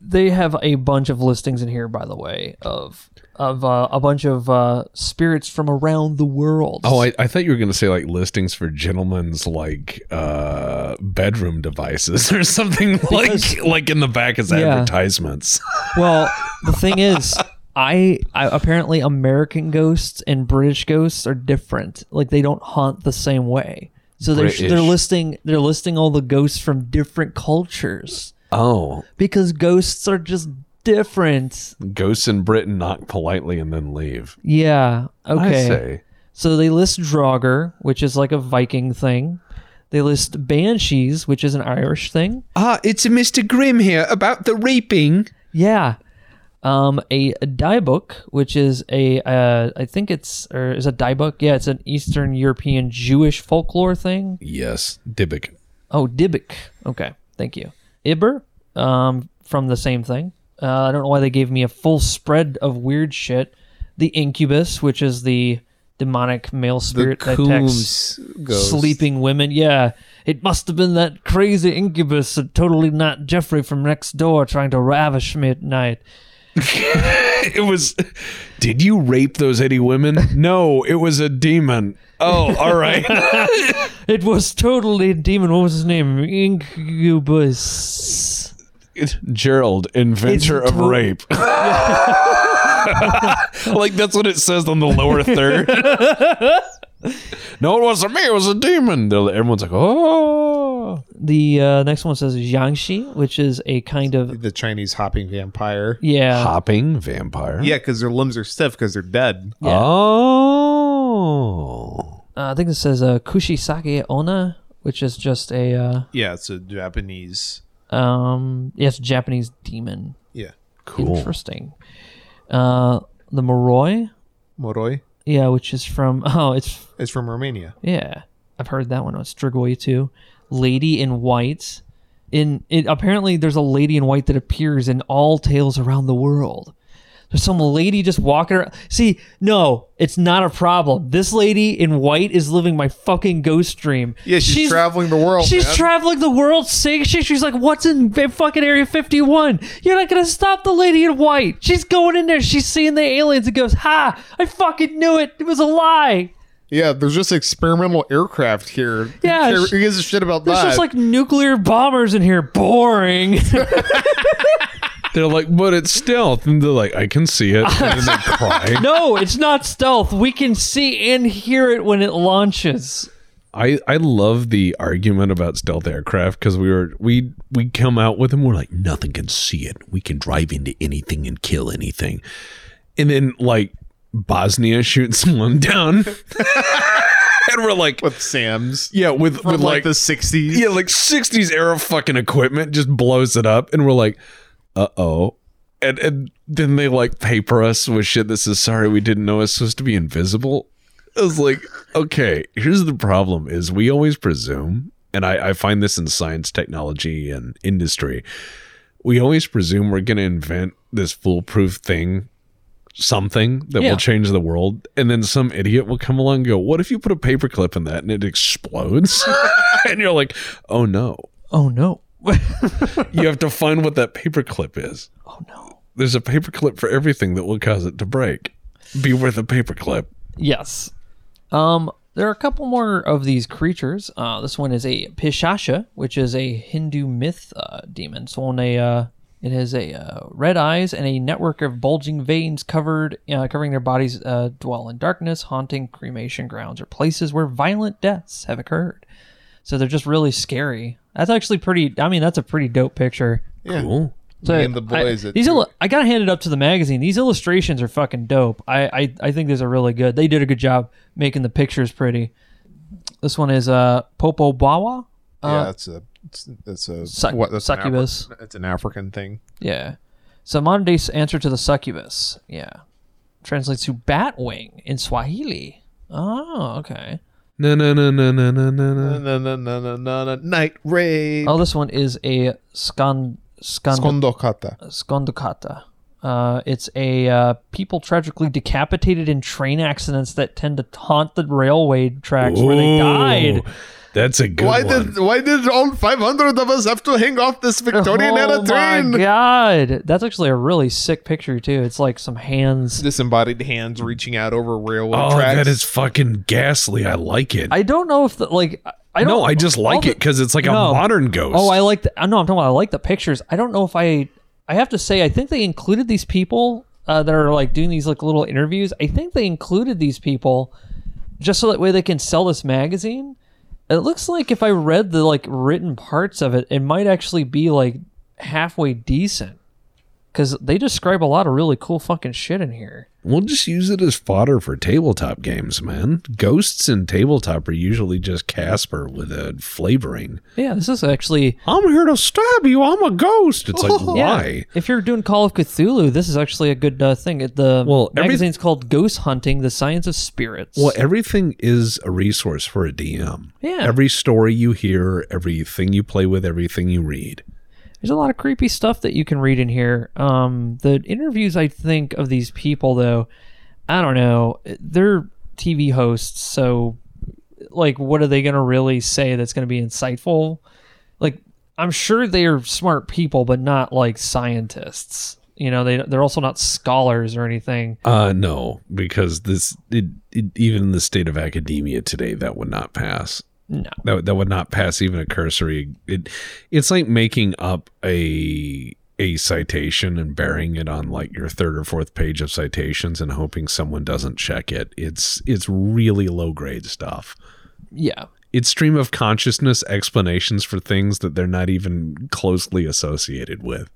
they have a bunch of listings in here, by the way, of of uh, a bunch of uh, spirits from around the world. Oh, I, I thought you were going to say like listings for gentlemen's like uh bedroom devices or something like like in the back as Yeah. advertisements. well, the thing is, I, I apparently American ghosts and British ghosts are different. Like they don't haunt the same way. So they're they're listing they're listing all the ghosts from different cultures Oh, because ghosts are just different. ghosts in Britain knock politely and then leave. Yeah. Okay. I say. So they list Draugr, which is like a Viking thing. They list Banshees, which is an Irish thing. Ah, it's a Mr. Grimm here about the reaping. Yeah. Um, a, a Dybbuk, which is a, uh, I think it's, or is a Dybbuk? Yeah, it's an Eastern European Jewish folklore thing. Yes, Dybbuk. Oh, Dybbuk. Okay, thank you. Ibbur, um, from the same thing. Uh, I don't know why they gave me a full spread of weird shit. The Incubus, which is the demonic male spirit that attacks ghost. sleeping women. Yeah, it must have been that crazy incubus, and totally not Jeffrey from next door trying to ravish me at night. It was. Did you rape those Eddie women? No, it was a demon. Oh, all right. It was totally a demon. What was his name? Incubus. Gerald, inventor It's of to- rape. like that's what it says on the lower third. no, it wasn't me. It was a demon. They're Everyone's like, oh. The uh, next one says Jiangshi, which is a kind of the Chinese hopping vampire. yeah. Hopping vampire. Yeah, because their limbs are stiff because they're dead. Oh. Uh, I think it says uh, Kuchisake Onna, which is just a uh, Yeah, it's a Japanese. Um, yes, Japanese demon. Yeah, Cool. Interesting. Uh, the Moroi, Moroi. yeah, which is from oh, it's It's from Romania. Yeah, I've heard that one. It's Strigoi too. Lady in White. In it, apparently, there's a lady in white that appears in all tales around the world. There's some lady just walking around. See, no, it's not a problem. This lady in white is living my fucking ghost dream. Yeah, she's, traveling the world. She's man. traveling the world saying shit. She's like, what's in fucking Area 51? You're not going to stop the lady in white. She's going in there. She's seeing the aliens and goes, ha, I fucking knew it. It was a lie. Yeah, there's just experimental aircraft here. Yeah, who, gives a shit about There's that? just like nuclear bombers in here. Boring. They're like, but it's stealth. And they're like, I can see it. And then they cry. no, it's not stealth. We can see and hear it when it launches. I, I love the argument about stealth aircraft because we were we we come out with them. We're like, Nothing can see it. We can drive into anything and kill anything. and then like Bosnia shoots one down, and we're like, with Sam's. yeah, with From with like, like the 60s. yeah, like '60s era fucking equipment just blows it up, and we're like, uh oh. And, and then they like paper us with shit that says sorry we didn't know it's supposed to be invisible. I was like, okay, here's the problem is we always presume, and I, I find this in science, technology, and industry, we always presume we're gonna invent this foolproof thing, something that Yeah. will change the world, and then some idiot will come along and go, What if you put a paperclip in that and it explodes? and you're like, Oh no. Oh no. You have to find what that paperclip is. oh no. There's a paperclip for everything that will cause it to break. Be worth a paperclip. Yes. Um, there are a couple more of these creatures. Uh, this one is a Pishacha, which is a Hindu myth uh, demon. So on a uh, it has a uh, red eyes and a network of bulging veins covered uh, covering their bodies. Uh, dwell in darkness, haunting cremation grounds or places where violent deaths have occurred. So they're just really scary. That's actually pretty. I mean, that's a pretty dope picture. Yeah. Cool. So Me and the I- boys. at these two. I gotta hand it up to the magazine. These illustrations are fucking dope. I, I I think these are really good. They did a good job making the pictures pretty. This one is uh Popo Bawa. yeah, Uh, that's a it's, it's a Suc- what, that's an succubus. Afri- it's an African thing. yeah. So modern day answer to the succubus. Yeah. Translates to batwing in Swahili. Oh, okay. No, no, no, no, no, no, no, Na, no. na, na, na, na, na, na, Night raid. Oh, this one is a scan scand Skondokata. Skondokata. Uh, it's a uh, people tragically decapitated in train accidents that tend to haunt the railway tracks where they died. That's a good Why one. did why did all 500 of us have to hang off this Victorian era oh train? my god, that's actually a really sick picture too. It's like some hands. Disembodied hands reaching out over railway oh, tracks. that is fucking ghastly. I like it. I don't know if the like. I don't. no, I just like the- it because it's like No. a modern ghost. Oh, I like the. I know. I'm talking about. I like the pictures. I don't know if I. I have to say, I think they included these people uh, that are like doing these like little interviews. I think they included these people just so that way they can sell this magazine. It looks like if I read the like written parts of it, it might actually be like halfway decent because they describe a lot of really cool fucking shit in here. We'll just use it as fodder for tabletop games, man. Ghosts in tabletop are usually just Casper with a flavoring. Yeah, this is actually I'm here to stab you. I'm a ghost. It's like, Yeah. why? If you're doing Call of Cthulhu, this is actually a good uh, thing. The Well, magazine's called Ghost Hunting: The Science of Spirits. Well, everything is a resource for a DM. Yeah. Every story you hear, everything you play with, everything you read. There's a lot of creepy stuff that you can read in here. Um, the interviews I think of these people, though, I don't know. They're TV hosts, so like, what are they going to really say that's going to be insightful? Like, I'm sure they're smart people, but not like scientists. You know, they they're also not scholars or anything. Uh no, because this it, it, even in the state of academia today that would not pass. No. That that would not pass even a cursory. It it's like making up a a citation and burying it on like your third or fourth page of citations and hoping someone doesn't check it. It's it's really low grade stuff. Yeah. It's stream of consciousness explanations for things that they're not even closely associated with.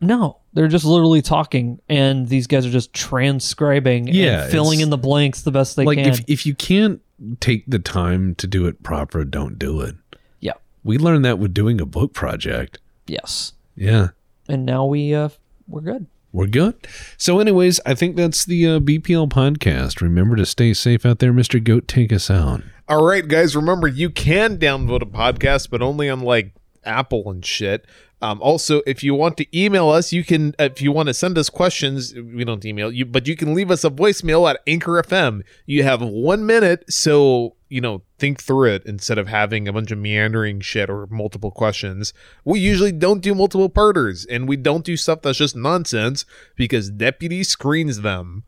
No, they're just literally talking, and these guys are just transcribing Yeah, and filling in the blanks the best they like can. if if you can't take the time to do it proper, don't do it. yeah. We learned that with doing a book project. Yes. Yeah. And now we uh we're good. We're good. So, anyways, I think that's the uh, BPL podcast. Remember to stay safe out there, Mr. Goat. Take us out. All right, guys, remember you can download a podcast, but only on like Apple and shit. Um, also, if you want to email us, you can. If you want to send us questions, we don't email you, but you can leave us a voicemail at Anchor FM. You have one minute, so you know think through it instead of having a bunch of meandering shit or multiple questions. We usually don't do multiple parters, and we don't do stuff that's just nonsense because deputy screens them.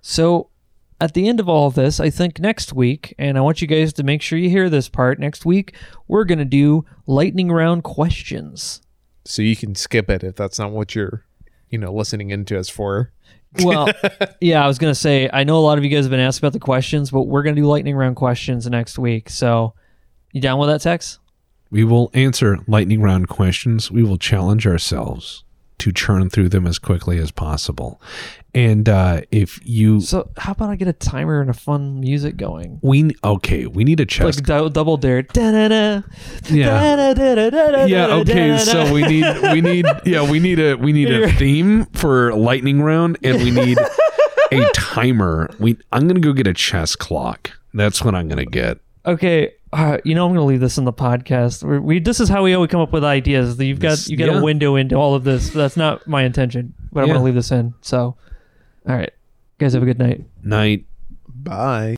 So at the end of all of this, I think next week, and I want you guys to make sure you hear this part, next week we're gonna do lightning round questions. So you can skip it if that's not what you're, you know, listening into us for. Well, yeah, I was gonna say I know a lot of you guys have been asked about the questions, but we're gonna do lightning round questions next week. So you down with that, Tex? We will answer lightning round questions. We will challenge ourselves to churn through them as quickly as possible. And uh, if you, So how about I get a timer and a fun music going? we okay, we need a chess. Like dou- double dare. Da-da-da. yeah. Da-da-da-da-da-da-da-da. Yeah. Okay. So we need we need yeah we need a we need a theme for lightning round and we need a timer. We I'm gonna go get a chess clock. That's what I'm gonna get. Okay, uh, you know I'm going to leave this in the podcast. We're, we this is how we always come up with ideas. You've got This- you got yeah. a window into all of this. That's not my intention, but I'm Yeah. going to leave this in. So, all right, guys, have a good night. Night. Bye.